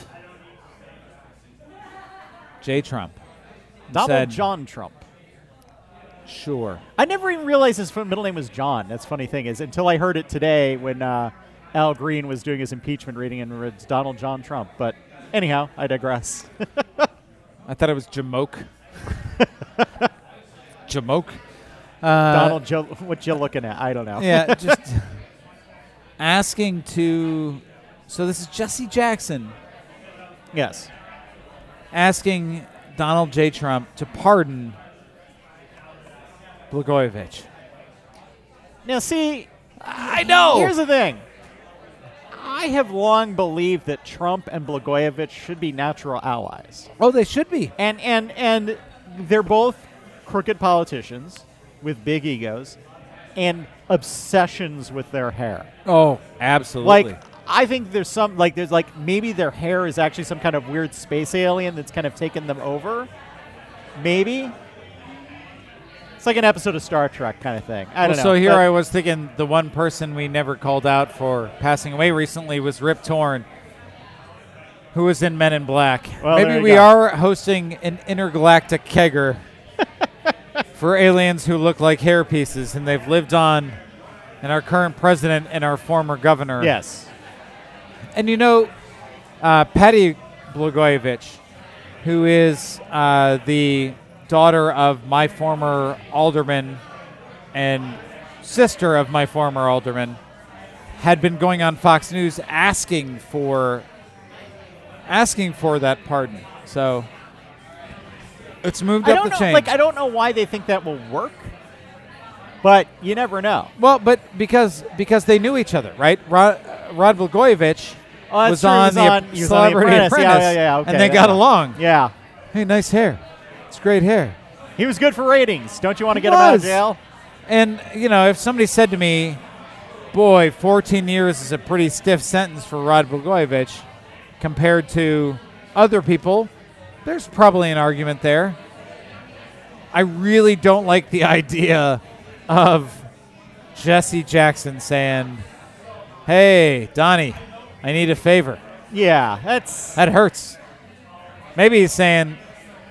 [SPEAKER 2] J. Trump.
[SPEAKER 1] Donald
[SPEAKER 2] said,
[SPEAKER 1] John Trump.
[SPEAKER 2] Sure.
[SPEAKER 1] I never even realized his middle name was John. That's funny thing is until I heard it today when uh, Al Green was doing his impeachment reading and it's Donald John Trump. But anyhow, I digress.
[SPEAKER 2] I thought it was Jamoke. Jamoke. Uh,
[SPEAKER 1] Donald, Joe, what you looking at? I don't know.
[SPEAKER 2] yeah, just asking to. So this is Jesse Jackson
[SPEAKER 1] yes.
[SPEAKER 2] asking Donald J. Trump to pardon Blagojevich.
[SPEAKER 1] Now, see,
[SPEAKER 2] I know.
[SPEAKER 1] here's the thing. I have long believed that Trump and Blagojevich should be natural allies,
[SPEAKER 2] oh, they should be.
[SPEAKER 1] and and and they're both crooked politicians with big egos and obsessions with their hair.
[SPEAKER 2] Oh, absolutely.
[SPEAKER 1] Like I think there's some like there's like maybe their hair is actually some kind of weird space alien that's kind of taken them over. Maybe. It's like an episode of Star Trek kind of thing. I don't
[SPEAKER 2] Well,
[SPEAKER 1] know.
[SPEAKER 2] So here I was thinking the one person we never called out for passing away recently was Rip Torn, who was in Men in Black.
[SPEAKER 1] Well,
[SPEAKER 2] Maybe we
[SPEAKER 1] go.
[SPEAKER 2] are hosting an intergalactic kegger for aliens who look like hair pieces, and they've lived on, and our current president and our former governor.
[SPEAKER 1] Yes.
[SPEAKER 2] And you know, uh, Patty Blagojevich, who is uh, the daughter of my former alderman and sister of my former alderman, had been going on Fox News asking for asking for that pardon. So it's moved
[SPEAKER 1] I
[SPEAKER 2] up
[SPEAKER 1] don't
[SPEAKER 2] the
[SPEAKER 1] know.
[SPEAKER 2] chain.
[SPEAKER 1] Like I don't know why they think that will work, but you never know.
[SPEAKER 2] well, but because because they knew each other, right? Rod, Rod Blagojevich
[SPEAKER 1] Oh,
[SPEAKER 2] was
[SPEAKER 1] true.
[SPEAKER 2] On
[SPEAKER 1] was
[SPEAKER 2] the
[SPEAKER 1] on- he was on The
[SPEAKER 2] Celebrity
[SPEAKER 1] Apprentice.
[SPEAKER 2] Apprentice,
[SPEAKER 1] Yeah, yeah, yeah, okay,
[SPEAKER 2] and they got along.
[SPEAKER 1] Yeah.
[SPEAKER 2] Hey, nice hair. It's great hair.
[SPEAKER 1] He was good for ratings. Don't you want to get him out of jail?
[SPEAKER 2] And you know, if somebody said to me, "Boy, 14 years is a pretty stiff sentence for Rod Blagojevich compared to other people," there's probably an argument there. I really don't like the idea of Jesse Jackson saying, "Hey, Donnie, I need a favor."
[SPEAKER 1] Yeah, that's
[SPEAKER 2] That hurts. Maybe he's saying,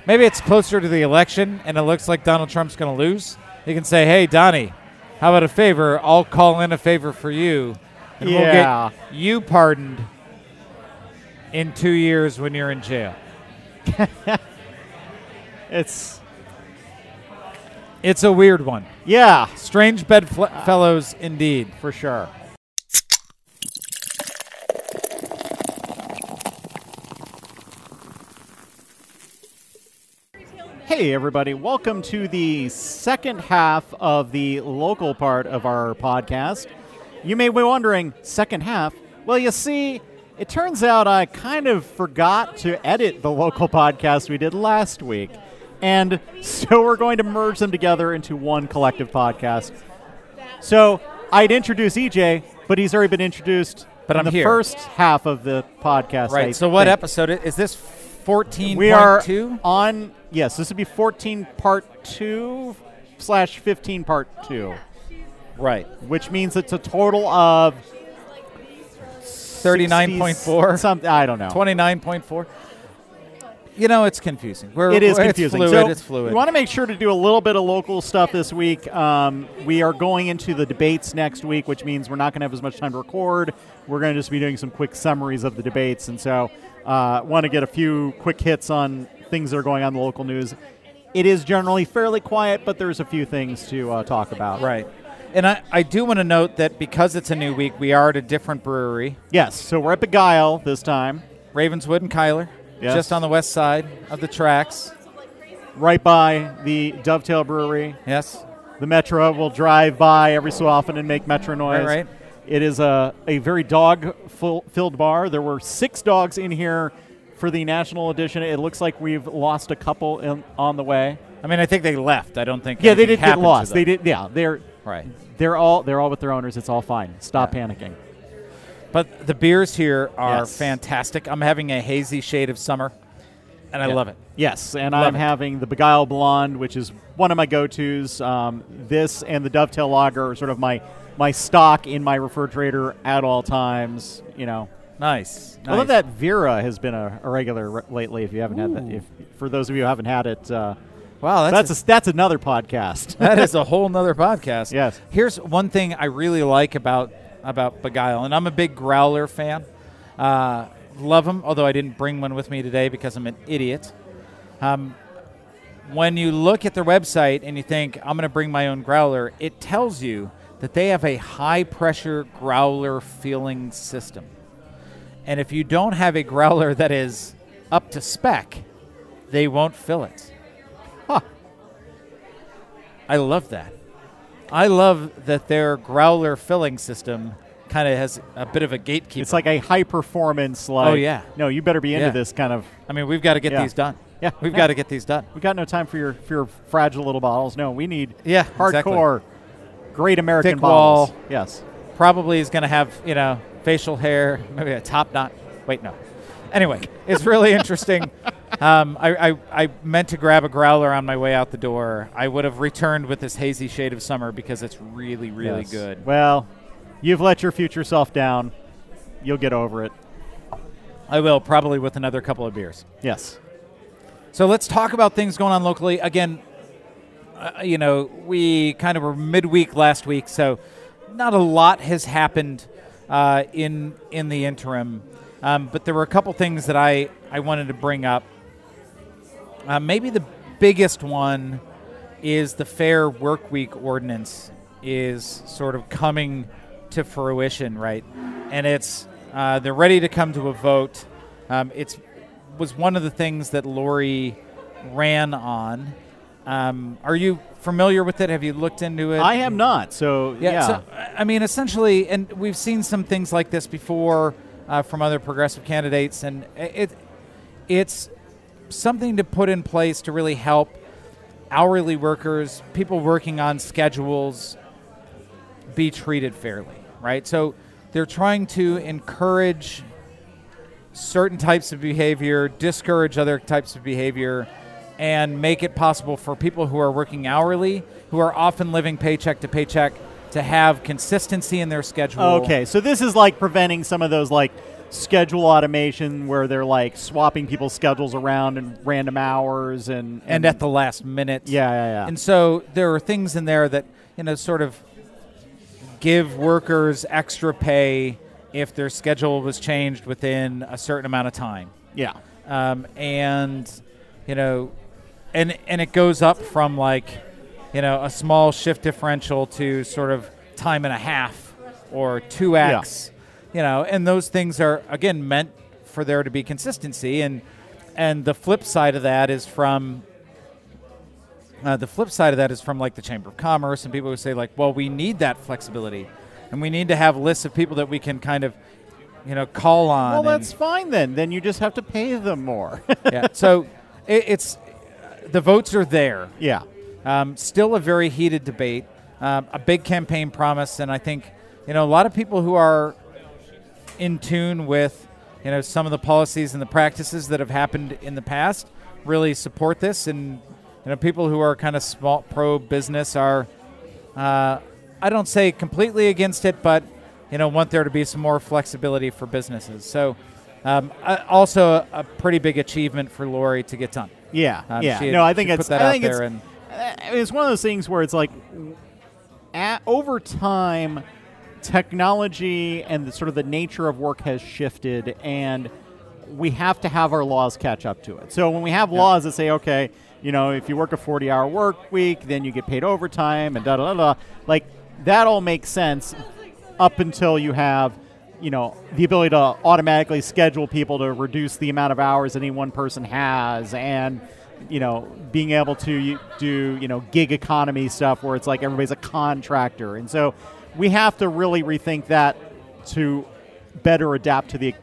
[SPEAKER 2] maybe it's closer to the election and it looks like Donald Trump's going to lose. He can say, hey, Donnie, how about a favor? I'll call in a favor for you. And
[SPEAKER 1] Yeah.
[SPEAKER 2] we'll get you pardoned in two years when you're in jail.
[SPEAKER 1] it's
[SPEAKER 2] It's a weird one.
[SPEAKER 1] yeah
[SPEAKER 2] Strange bedfellows indeed.
[SPEAKER 1] for sure. Hey, everybody. Welcome to the second half of the local part of our podcast. You may be wondering, second half? Well, you see, it turns out I kind of forgot to edit the local podcast we did last week. And so we're going to merge them together into one collective podcast. So I'd introduce EJ, but he's already been introduced
[SPEAKER 2] But
[SPEAKER 1] in
[SPEAKER 2] I'm
[SPEAKER 1] the
[SPEAKER 2] here.
[SPEAKER 1] first half of the podcast. I
[SPEAKER 2] Right. So what
[SPEAKER 1] think.
[SPEAKER 2] episode is this? Fourteen.
[SPEAKER 1] We are
[SPEAKER 2] two.
[SPEAKER 1] on. Yes, this would be 14 part two slash 15 part two,
[SPEAKER 2] Right.
[SPEAKER 1] which means it's a total of
[SPEAKER 2] Thirty-nine point
[SPEAKER 1] 60s
[SPEAKER 2] four.
[SPEAKER 1] Something I don't know.
[SPEAKER 2] Twenty-nine point four. You know, it's confusing. We're,
[SPEAKER 1] It is confusing.
[SPEAKER 2] It's fluid.
[SPEAKER 1] so
[SPEAKER 2] it's fluid.
[SPEAKER 1] We want to make sure to do a little bit of local stuff this week. Um, we are going into the debates next week, which means we're not going to have as much time to record. We're going to just be doing some quick summaries of the debates, and so uh, want to get a few quick hits on things that are going on in the local news. It is generally fairly quiet, but there's a few things to uh, talk about.
[SPEAKER 2] Right. And I, I do want to note that because it's a new week, we are at a different brewery,
[SPEAKER 1] Yes. So we're at Begyle this time,
[SPEAKER 2] Ravenswood and Cuyler,
[SPEAKER 1] Yes.
[SPEAKER 2] just on the west side of the tracks.
[SPEAKER 1] right by the Dovetail Brewery.
[SPEAKER 2] Yes.
[SPEAKER 1] The Metra will drive by every so often and make Metra noise.
[SPEAKER 2] Right, right.
[SPEAKER 1] It is a, a very dog full, filled bar. There were six dogs in here for the national edition. It looks like we've lost a couple in, on the way.
[SPEAKER 2] I mean, I think they left. I don't think.
[SPEAKER 1] Yeah, they did get lost. They did. Yeah, they're
[SPEAKER 2] Right.
[SPEAKER 1] they're all they're all with their owners. It's all fine. Stop
[SPEAKER 2] Yeah.
[SPEAKER 1] panicking.
[SPEAKER 2] But the beers here are
[SPEAKER 1] Yes.
[SPEAKER 2] fantastic. I'm having a hazy shade of summer, and I
[SPEAKER 1] Yeah.
[SPEAKER 2] love it.
[SPEAKER 1] Yes, and
[SPEAKER 2] Love
[SPEAKER 1] I'm
[SPEAKER 2] it.
[SPEAKER 1] having the Begyle Blonde, which is one of my go-tos. Um, this and the Dovetail Lager are sort of my my stock in my refrigerator at all times. You know,
[SPEAKER 2] Nice.
[SPEAKER 1] I love that Vera has been a, a regular re- lately. If you haven't had that, if for those of you who haven't had it, uh,
[SPEAKER 2] Wow,
[SPEAKER 1] that's
[SPEAKER 2] that's,
[SPEAKER 1] a, that's another podcast.
[SPEAKER 2] that is a whole nother podcast.
[SPEAKER 1] Yes.
[SPEAKER 2] Here's one thing I really like about about Begyle, and I'm a big growler fan. Uh, love them, although I didn't bring one with me today because I'm an idiot. Um, when you look at their website and you think I'm going to bring my own growler, it tells you that they have a high pressure growler filling system. And if you don't have a growler that is up to spec, they won't fill it.
[SPEAKER 1] Huh.
[SPEAKER 2] I love that. I love that their growler filling system kind of has a bit of a gatekeeper.
[SPEAKER 1] It's like a high performance. Like,
[SPEAKER 2] Oh, yeah.
[SPEAKER 1] no, you better be into
[SPEAKER 2] Yeah.
[SPEAKER 1] this kind of.
[SPEAKER 2] I mean, we've got to get
[SPEAKER 1] Yeah.
[SPEAKER 2] these done.
[SPEAKER 1] Yeah.
[SPEAKER 2] We've
[SPEAKER 1] Yeah.
[SPEAKER 2] got to get these done.
[SPEAKER 1] We got no time for your for your fragile little bottles. No, we need
[SPEAKER 2] Yeah, exactly.
[SPEAKER 1] hardcore, great American
[SPEAKER 2] Thick
[SPEAKER 1] bottles.
[SPEAKER 2] wall.
[SPEAKER 1] Yes.
[SPEAKER 2] Probably is going to have, you know, facial hair, maybe a top knot. Wait, no. Anyway, it's really interesting. Um, I, I, I meant to grab a growler on my way out the door. I would have returned with this hazy shade of summer because it's really, really
[SPEAKER 1] Yes.
[SPEAKER 2] good.
[SPEAKER 1] Well, you've let your future self down. You'll get over it.
[SPEAKER 2] I will, probably with another couple of beers.
[SPEAKER 1] Yes.
[SPEAKER 2] So let's talk about things going on locally. Again, uh, you know, we kind of were midweek last week, so not a lot has happened uh, in in the interim. Um, but there were a couple things that I, I wanted to bring up. Uh, maybe the biggest one is the Fair Work Week ordinance is sort of coming to fruition, right? And it's uh, they're ready to come to a vote. Um, it's was one of the things that Lori ran on. Um, are you familiar with it? Have you looked into it?
[SPEAKER 1] I am not. So yeah.
[SPEAKER 2] So, I mean, essentially, and we've seen some things like this before uh, from other progressive candidates, and it it's something to put in place to really help hourly workers, people working on schedules, be treated fairly, right? So they're trying to encourage certain types of behavior, discourage other types of behavior, and make it possible for people who are working hourly, who are often living paycheck to paycheck, to have consistency in their schedule.
[SPEAKER 1] Okay, so this is like preventing some of those like schedule automation where they're like swapping people's schedules around in random hours and
[SPEAKER 2] And at the last minute.
[SPEAKER 1] yeah, yeah, yeah.
[SPEAKER 2] And so there are things in there that, you know, sort of give workers extra pay if their schedule was changed within a certain amount of time.
[SPEAKER 1] yeah.
[SPEAKER 2] um, and you know, and and it goes up from like, you know, a small shift differential to sort of time and a half or two x, you know, and those things are again meant for there to be consistency, and and the flip side of that is from uh, the flip side of that is from like the Chamber of Commerce and people who say like, well, we need that flexibility, and we need to have lists of people that we can kind of, you know, call on.
[SPEAKER 1] Well, that's fine then. Then you just have to pay them more.
[SPEAKER 2] yeah. So it, it's the votes are there.
[SPEAKER 1] yeah.
[SPEAKER 2] Um, still a very heated debate, um, a big campaign promise, and I think you know a lot of people who are in tune with you know some of the policies and the practices that have happened in the past really support this, and you know people who are kind of small pro business are uh, I don't say completely against it, but you know want there to be some more flexibility for businesses. So. Um, also, a, a pretty big achievement for Lori to get done.
[SPEAKER 1] Yeah.
[SPEAKER 2] Um,
[SPEAKER 1] yeah.
[SPEAKER 2] had-
[SPEAKER 1] no, I think it's I think it's
[SPEAKER 2] and-
[SPEAKER 1] uh, it's one of those things where it's like at, over time technology and the sort of the nature of work has shifted and we have to have our laws catch up to it. So when we have laws that say okay, you know, if you work a 40-hour work week, then you get paid overtime and da da da da, like that all makes sense up until you have you know the ability to automatically schedule people to reduce the amount of hours any one person has and you know being able to do you know gig economy stuff where it's like everybody's a contractor and so we have to really rethink that to better adapt to the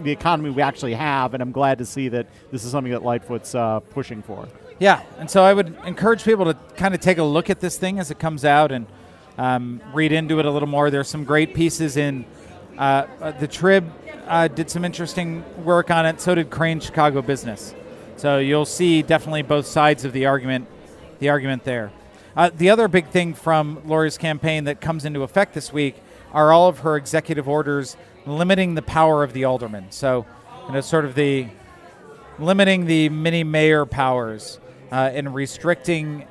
[SPEAKER 1] the economy we actually have and I'm glad to see that this is something that Lightfoot's uh, pushing for.
[SPEAKER 2] Yeah, and so I would encourage people to kind of take a look at this thing as it comes out and um, read into it a little more. There's some great pieces in uh, uh, the Trib. Uh, did some interesting work on it. So did Crain's Chicago Business. So you'll see definitely both sides of the argument. The argument there. Uh, the other big thing from Lori's campaign that comes into effect this week are all of her executive orders limiting the power of the alderman. So, you know, sort of the limiting the mini mayor powers uh, and restricting,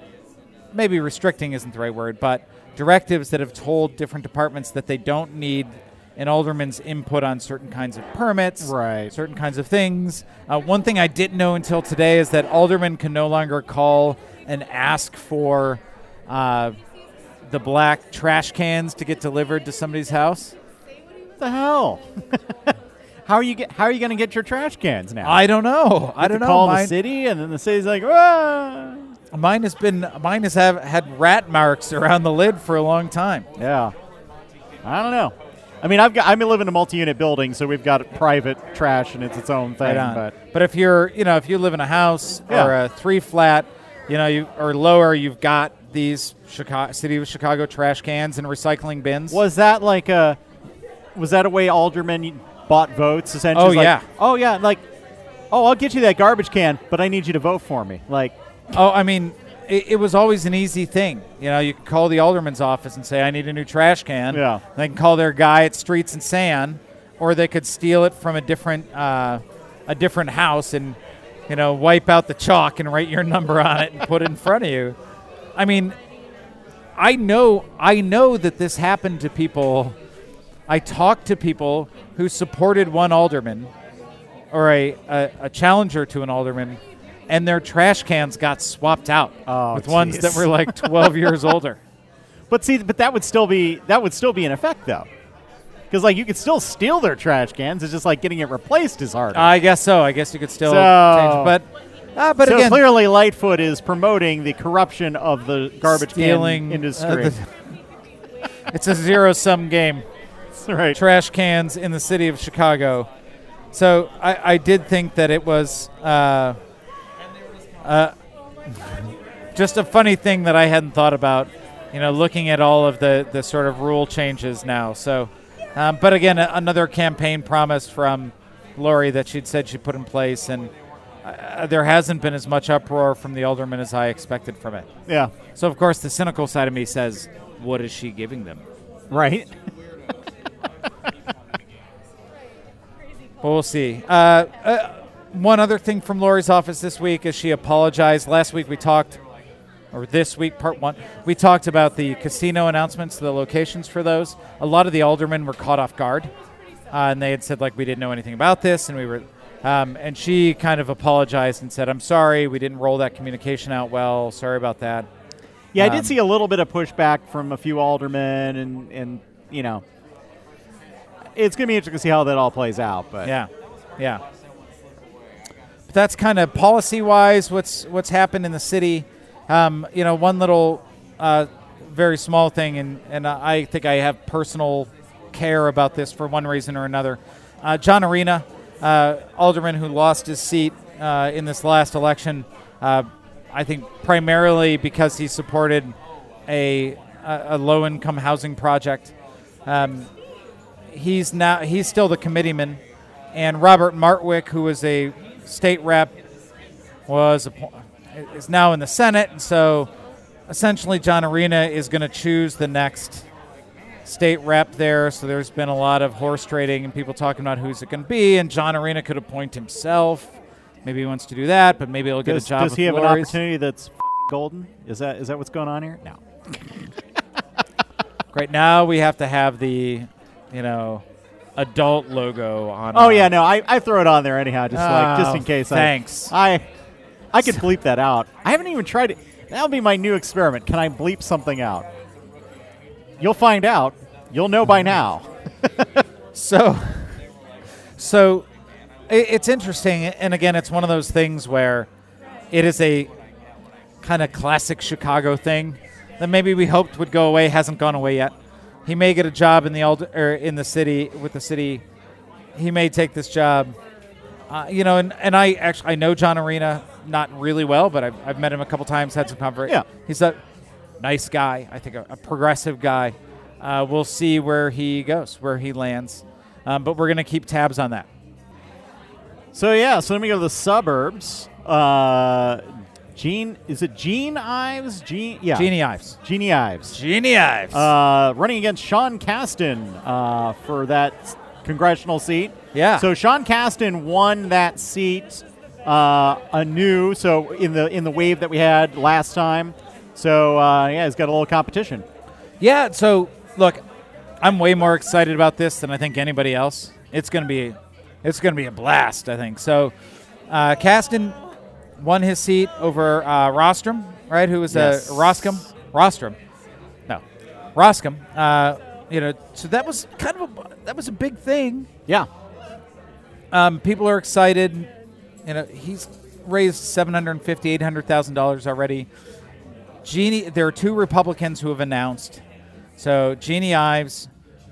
[SPEAKER 2] maybe restricting isn't the right word, but directives that have told different departments that they don't need an alderman's input on certain kinds of permits,
[SPEAKER 1] Right.
[SPEAKER 2] certain kinds of things. Uh, one thing I didn't know until today is that aldermen can no longer call and ask for uh, the black trash cans to get delivered to somebody's house.
[SPEAKER 1] What the hell? how are you get, how are you going to get your trash cans now?
[SPEAKER 2] I don't know. I don't know.
[SPEAKER 1] Call the city and then the city's like, ah.
[SPEAKER 2] Mine has been mine has have had rat marks around the lid for a long time.
[SPEAKER 1] Yeah. I don't know. I mean, I've got. I'm live in a multi-unit building, so we've got private trash, and it's its own thing.
[SPEAKER 2] Right.
[SPEAKER 1] But
[SPEAKER 2] But if you're you know if you live in a house or a three flat, you know you or lower, you've got these Chicago City of Chicago trash cans and recycling bins.
[SPEAKER 1] was that like a? Was that a way aldermen bought votes? Essentially,
[SPEAKER 2] Oh,
[SPEAKER 1] like,
[SPEAKER 2] yeah.
[SPEAKER 1] Oh yeah. Like, oh, I'll get you that garbage can, but I need you to vote for me. Like,
[SPEAKER 2] Oh, I mean, it, it was always an easy thing. You know, you could call the alderman's office and say, "I need a new trash can."
[SPEAKER 1] Yeah.
[SPEAKER 2] They can call their guy at Streets and San, or they could steal it from a different uh, a different house and you know wipe out the chalk and write your number on it and put it in front of you. I mean, I know I know that this happened to people. I talked to people who supported one alderman or a, a, a challenger to an alderman, and their trash cans got swapped out
[SPEAKER 1] Oh,
[SPEAKER 2] with ones that were like 12 years older.
[SPEAKER 1] but see, but that would still be that would still be in effect though, because like you could still steal their trash cans. It's just like getting it replaced is harder.
[SPEAKER 2] I guess so. I guess you could still
[SPEAKER 1] So-
[SPEAKER 2] change. But, uh, but
[SPEAKER 1] so
[SPEAKER 2] again,
[SPEAKER 1] clearly, Lightfoot is promoting the corruption of the garbage
[SPEAKER 2] stealing
[SPEAKER 1] can
[SPEAKER 2] uh,
[SPEAKER 1] industry.
[SPEAKER 2] the- it's a zero sum game.
[SPEAKER 1] That's right.
[SPEAKER 2] trash cans in the city of Chicago. So I, I did think that it was uh, uh, just a funny thing that I hadn't thought about, you know, looking at all of the, the sort of rule changes now. So, um, but again, a, another campaign promise from Lori that she'd said she'd put in place, and uh, there hasn't been as much uproar from the aldermen as I expected from it.
[SPEAKER 1] Yeah.
[SPEAKER 2] So, of course, the cynical side of me says, what is she giving them?
[SPEAKER 1] Right.
[SPEAKER 2] Well, we'll see. Uh, uh, one other thing from Lori's office this week is she apologized. Last week we talked, or this week, part one, we talked about the casino announcements, the locations for those. A lot of the aldermen were caught off guard, uh, and they had said like we didn't know anything about this, and we were. Um, and she kind of apologized and said, "I'm sorry, we didn't roll that communication out well. Sorry about that."
[SPEAKER 1] Yeah, I
[SPEAKER 2] Um,
[SPEAKER 1] did see a little bit of pushback from a few aldermen, and and you know, it's going to be interesting to see how that all plays out. But
[SPEAKER 2] Yeah, yeah. That's kind of policy-wise what's what's happened in the city. Um, you know, one little uh, very small thing, and, and I think I have personal care about this for one reason or another. Uh, John Arena, uh, alderman who lost his seat uh, in this last election, uh, I think primarily because he supported a, a, a low income housing project. Um, he's now he's still the committeeman, and Robert Martwick, who was a state rep, was is now in the Senate, and so essentially John Arena is going to choose the next state rep there. So there's been a lot of horse trading and people talking about who's it going to be, and John Arena could appoint himself. Maybe he wants to do that, but maybe he'll get
[SPEAKER 1] Does,
[SPEAKER 2] a job.
[SPEAKER 1] does he have an opportunity that's golden? Is that is that what's going on here? No.
[SPEAKER 2] Right now, we have to have the, you know, adult logo on.
[SPEAKER 1] Oh
[SPEAKER 2] our-
[SPEAKER 1] yeah, no, I, I throw it on there anyhow, just like just
[SPEAKER 2] Oh,
[SPEAKER 1] in case.
[SPEAKER 2] thanks.
[SPEAKER 1] I, I I could bleep that out. I haven't even tried it. That'll be my new experiment. Can I bleep something out? You'll find out. You'll know by now.
[SPEAKER 2] So, so it, it's interesting, and again, it's one of those things where it is a kind of classic Chicago thing that maybe we hoped would go away, hasn't gone away yet. He may get a job in the ald- or in the city with the city. He may take this job. Uh, you know, and, and I actually I know John Arena not really well, but I've, I've met him a couple times, had some comfort.
[SPEAKER 1] Yeah.
[SPEAKER 2] he's a nice guy. I think a, a progressive guy. Uh, we'll see where he goes, where he lands, um, but we're going to keep tabs on that.
[SPEAKER 1] So yeah, so let me go to the suburbs. Uh, Gene, is it Gene Ives? Gene, yeah,
[SPEAKER 2] Jeanne Ives.
[SPEAKER 1] Jeanne Ives.
[SPEAKER 2] Jeanne Ives.
[SPEAKER 1] uh, running against Sean Casten uh, for that congressional seat.
[SPEAKER 2] Yeah.
[SPEAKER 1] So Sean Casten won that seat uh, anew. So in the in the wave that we had last time. So uh, yeah, he's got a little competition.
[SPEAKER 2] Yeah, so look, I'm way more excited about this than I think anybody else. It's gonna be, it's gonna be a blast. I think so. Uh, Casten won his seat over uh, Rostrom, right? Who was
[SPEAKER 1] Yes.
[SPEAKER 2] uh, Roskam? Rostrom, no, Roskam. Uh, you know, so that was kind of a, that was a big thing.
[SPEAKER 1] Yeah.
[SPEAKER 2] Um, people are excited. You know, he's raised seven hundred fifty, eight hundred thousand dollars already. Jeanne, there are two Republicans who have announced. So Jeanne Ives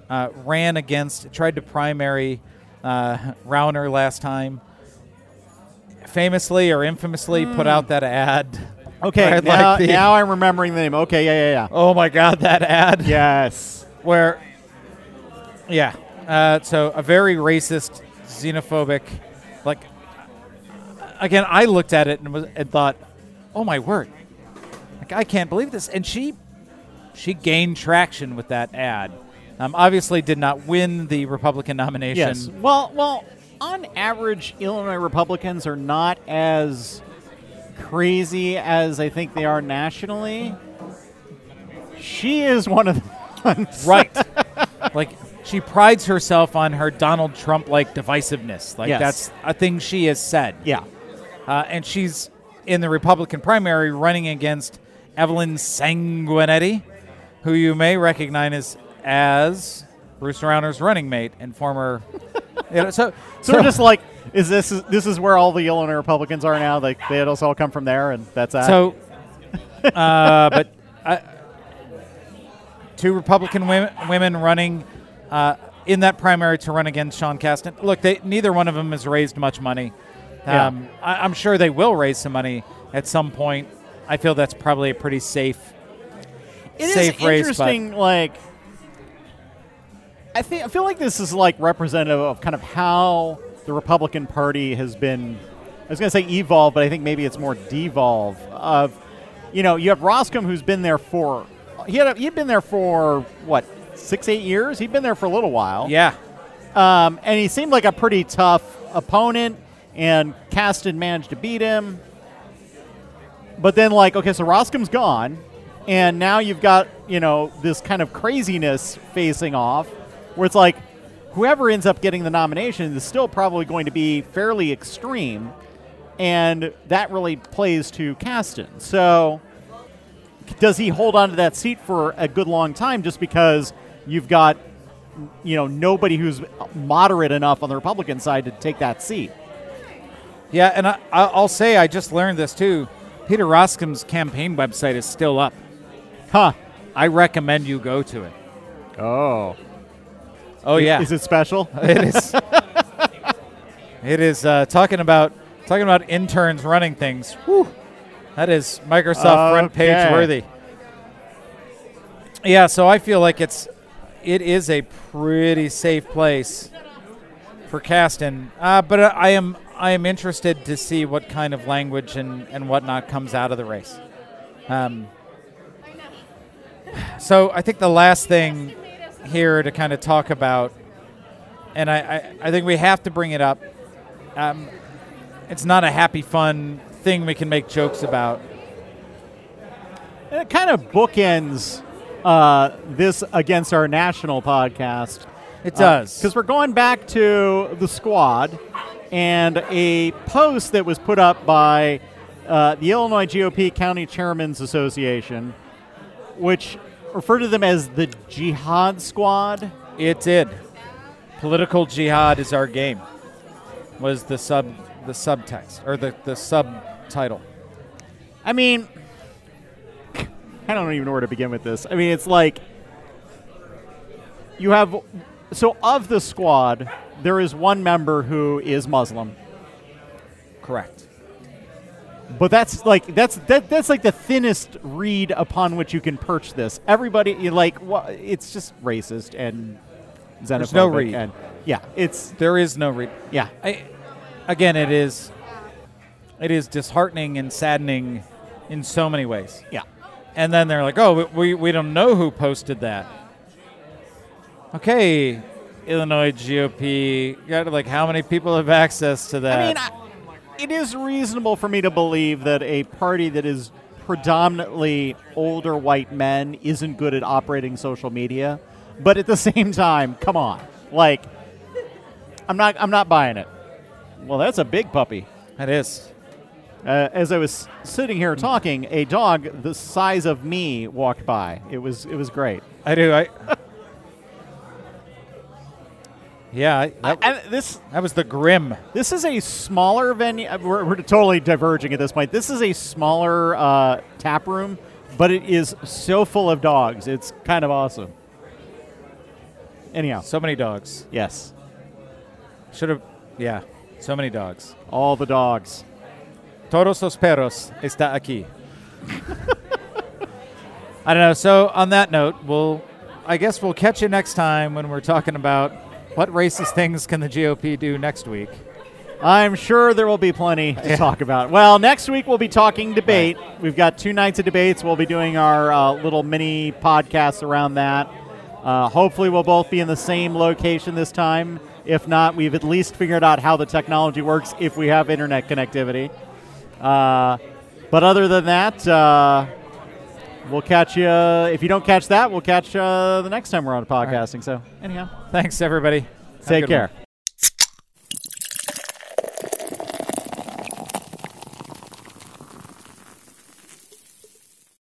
[SPEAKER 2] uh, ran against, tried to primary uh, Rauner last time. Famously or infamously, put out that ad.
[SPEAKER 1] Okay. Now,
[SPEAKER 2] like the-
[SPEAKER 1] now I'm remembering the name. Okay. Yeah. Yeah. Yeah.
[SPEAKER 2] Oh my God, that ad!
[SPEAKER 1] Yes.
[SPEAKER 2] where yeah uh, so a very racist xenophobic like again i looked at it and, was, and thought oh my word like i can't believe this and she she gained traction with that ad um, obviously did not win the republican nomination
[SPEAKER 1] Yes. Well, well, on average, Illinois Republicans are not as crazy as I think they are nationally. She is one of the ones.
[SPEAKER 2] right like she prides herself on her donald trump like divisiveness like
[SPEAKER 1] Yes.
[SPEAKER 2] that's a thing she has said
[SPEAKER 1] Yeah.
[SPEAKER 2] Uh, and she's in the Republican primary running against Evelyn Sanguinetti, who you may recognize as, as Bruce Rauner's running mate and former. You know, so,
[SPEAKER 1] So, we're just like, is this this is where all the Illinois Republicans are now? Like they just all come from there, and that's that.
[SPEAKER 2] so, uh, but uh, two Republican women, women running uh, in that primary to run against Sean Casten. Look, they, neither one of them has raised much money.
[SPEAKER 1] Yeah.
[SPEAKER 2] Um, I, I'm sure they will raise some money at some point. I feel that's probably a pretty safe
[SPEAKER 1] It is
[SPEAKER 2] safe race,
[SPEAKER 1] interesting. Like, I think I feel like this is like representative of kind of how the Republican Party has been. I was going to say evolve, but I think maybe it's more devolve. Of, you know, you have Roskam who's been there for. He had a, he'd been there for what six eight years. He'd been there for a little while.
[SPEAKER 2] Yeah.
[SPEAKER 1] Um, and he seemed like a pretty tough opponent, and Casten managed to beat him. But then, like, okay, so Roskam's gone, and now you've got, you know, this kind of craziness facing off, where it's like, whoever ends up getting the nomination is still probably going to be fairly extreme, and that really plays to Casten. So, does he hold on to that seat for a good long time just because you've got you know nobody who's moderate enough on the Republican side to take that seat.
[SPEAKER 2] Yeah, and I, I- I'll say I just learned this too. Peter Roskam's campaign website is still up.
[SPEAKER 1] Huh.
[SPEAKER 2] I recommend you go to it.
[SPEAKER 1] Oh.
[SPEAKER 2] Oh yeah,
[SPEAKER 1] Is it special?
[SPEAKER 2] it is. it is uh, talking about talking about interns running things. Whew. That is Microsoft front page worthy. Yeah, so I feel like it's it is a pretty safe place for Casten, uh, but I am I am interested to see what kind of language and and whatnot comes out of the race. Um, so I think the last thing here to kind of talk about, and I, I, I think we have to bring it up. Um, it's not a happy, fun thing we can make jokes about.
[SPEAKER 1] And it kind of bookends uh, this against our national podcast.
[SPEAKER 2] It does.
[SPEAKER 1] Because we're going back to the squad and a post that was put up by uh, the Illinois GOP County Chairmen's Association, which referred to them as the Jihad Squad.
[SPEAKER 2] It did. Political jihad is our game. Was the sub the subtext or the the subtitle?
[SPEAKER 1] I mean, I don't even know where to begin with this. I mean, it's like you have so of the squad, there is one member who is Muslim,
[SPEAKER 2] Correct.
[SPEAKER 1] But that's like that's that, that's like the thinnest reed upon which you can perch this. Everybody, like, wha- it's just racist and xenophobic.
[SPEAKER 2] no reed.
[SPEAKER 1] And, yeah, it's
[SPEAKER 2] There is no re-
[SPEAKER 1] yeah.
[SPEAKER 2] I, again, it is it is disheartening and saddening in so many ways.
[SPEAKER 1] Yeah.
[SPEAKER 2] And then they're like, "Oh, we we don't know who posted that." Okay, Illinois GOP, got like how many people have access to that?
[SPEAKER 1] I mean, I, it is reasonable for me to believe that a party that is predominantly older white men isn't good at operating social media. But at the same time, come on, like, I'm not, I'm not buying it. Well, that's a big puppy.
[SPEAKER 2] That is.
[SPEAKER 1] Uh, as I was sitting here talking, a dog the size of me walked by. It was, it was great.
[SPEAKER 2] I do. I. yeah, I, that,
[SPEAKER 1] And this,
[SPEAKER 2] that was the grim.
[SPEAKER 1] This is a smaller venue. uh, We're, we're totally diverging at this point. This is a smaller uh, tap room, but it is so full of dogs. It's kind of awesome. Anyhow,
[SPEAKER 2] So many dogs.
[SPEAKER 1] yes,
[SPEAKER 2] Should have. Yeah, so many dogs.
[SPEAKER 1] all the dogs.
[SPEAKER 2] Todos los perros está aquí. I don't know. So on that note, we'll. I guess we'll catch you next time when we're talking about what racist things can the GOP do next week.
[SPEAKER 1] I'm sure there will be plenty to talk about. Well, next week we'll be talking debate. We've got two nights of debates. We'll be doing our uh, little mini podcasts around that. Uh, hopefully, we'll both be in the same location this time. If not, we've at least figured out how the technology works if we have internet connectivity. Uh, but other than that, uh, we'll catch you. If you don't catch that, we'll catch uh, the next time we're on podcasting. So, anyhow,
[SPEAKER 2] Thanks, everybody. Have
[SPEAKER 1] take care.
[SPEAKER 2] one.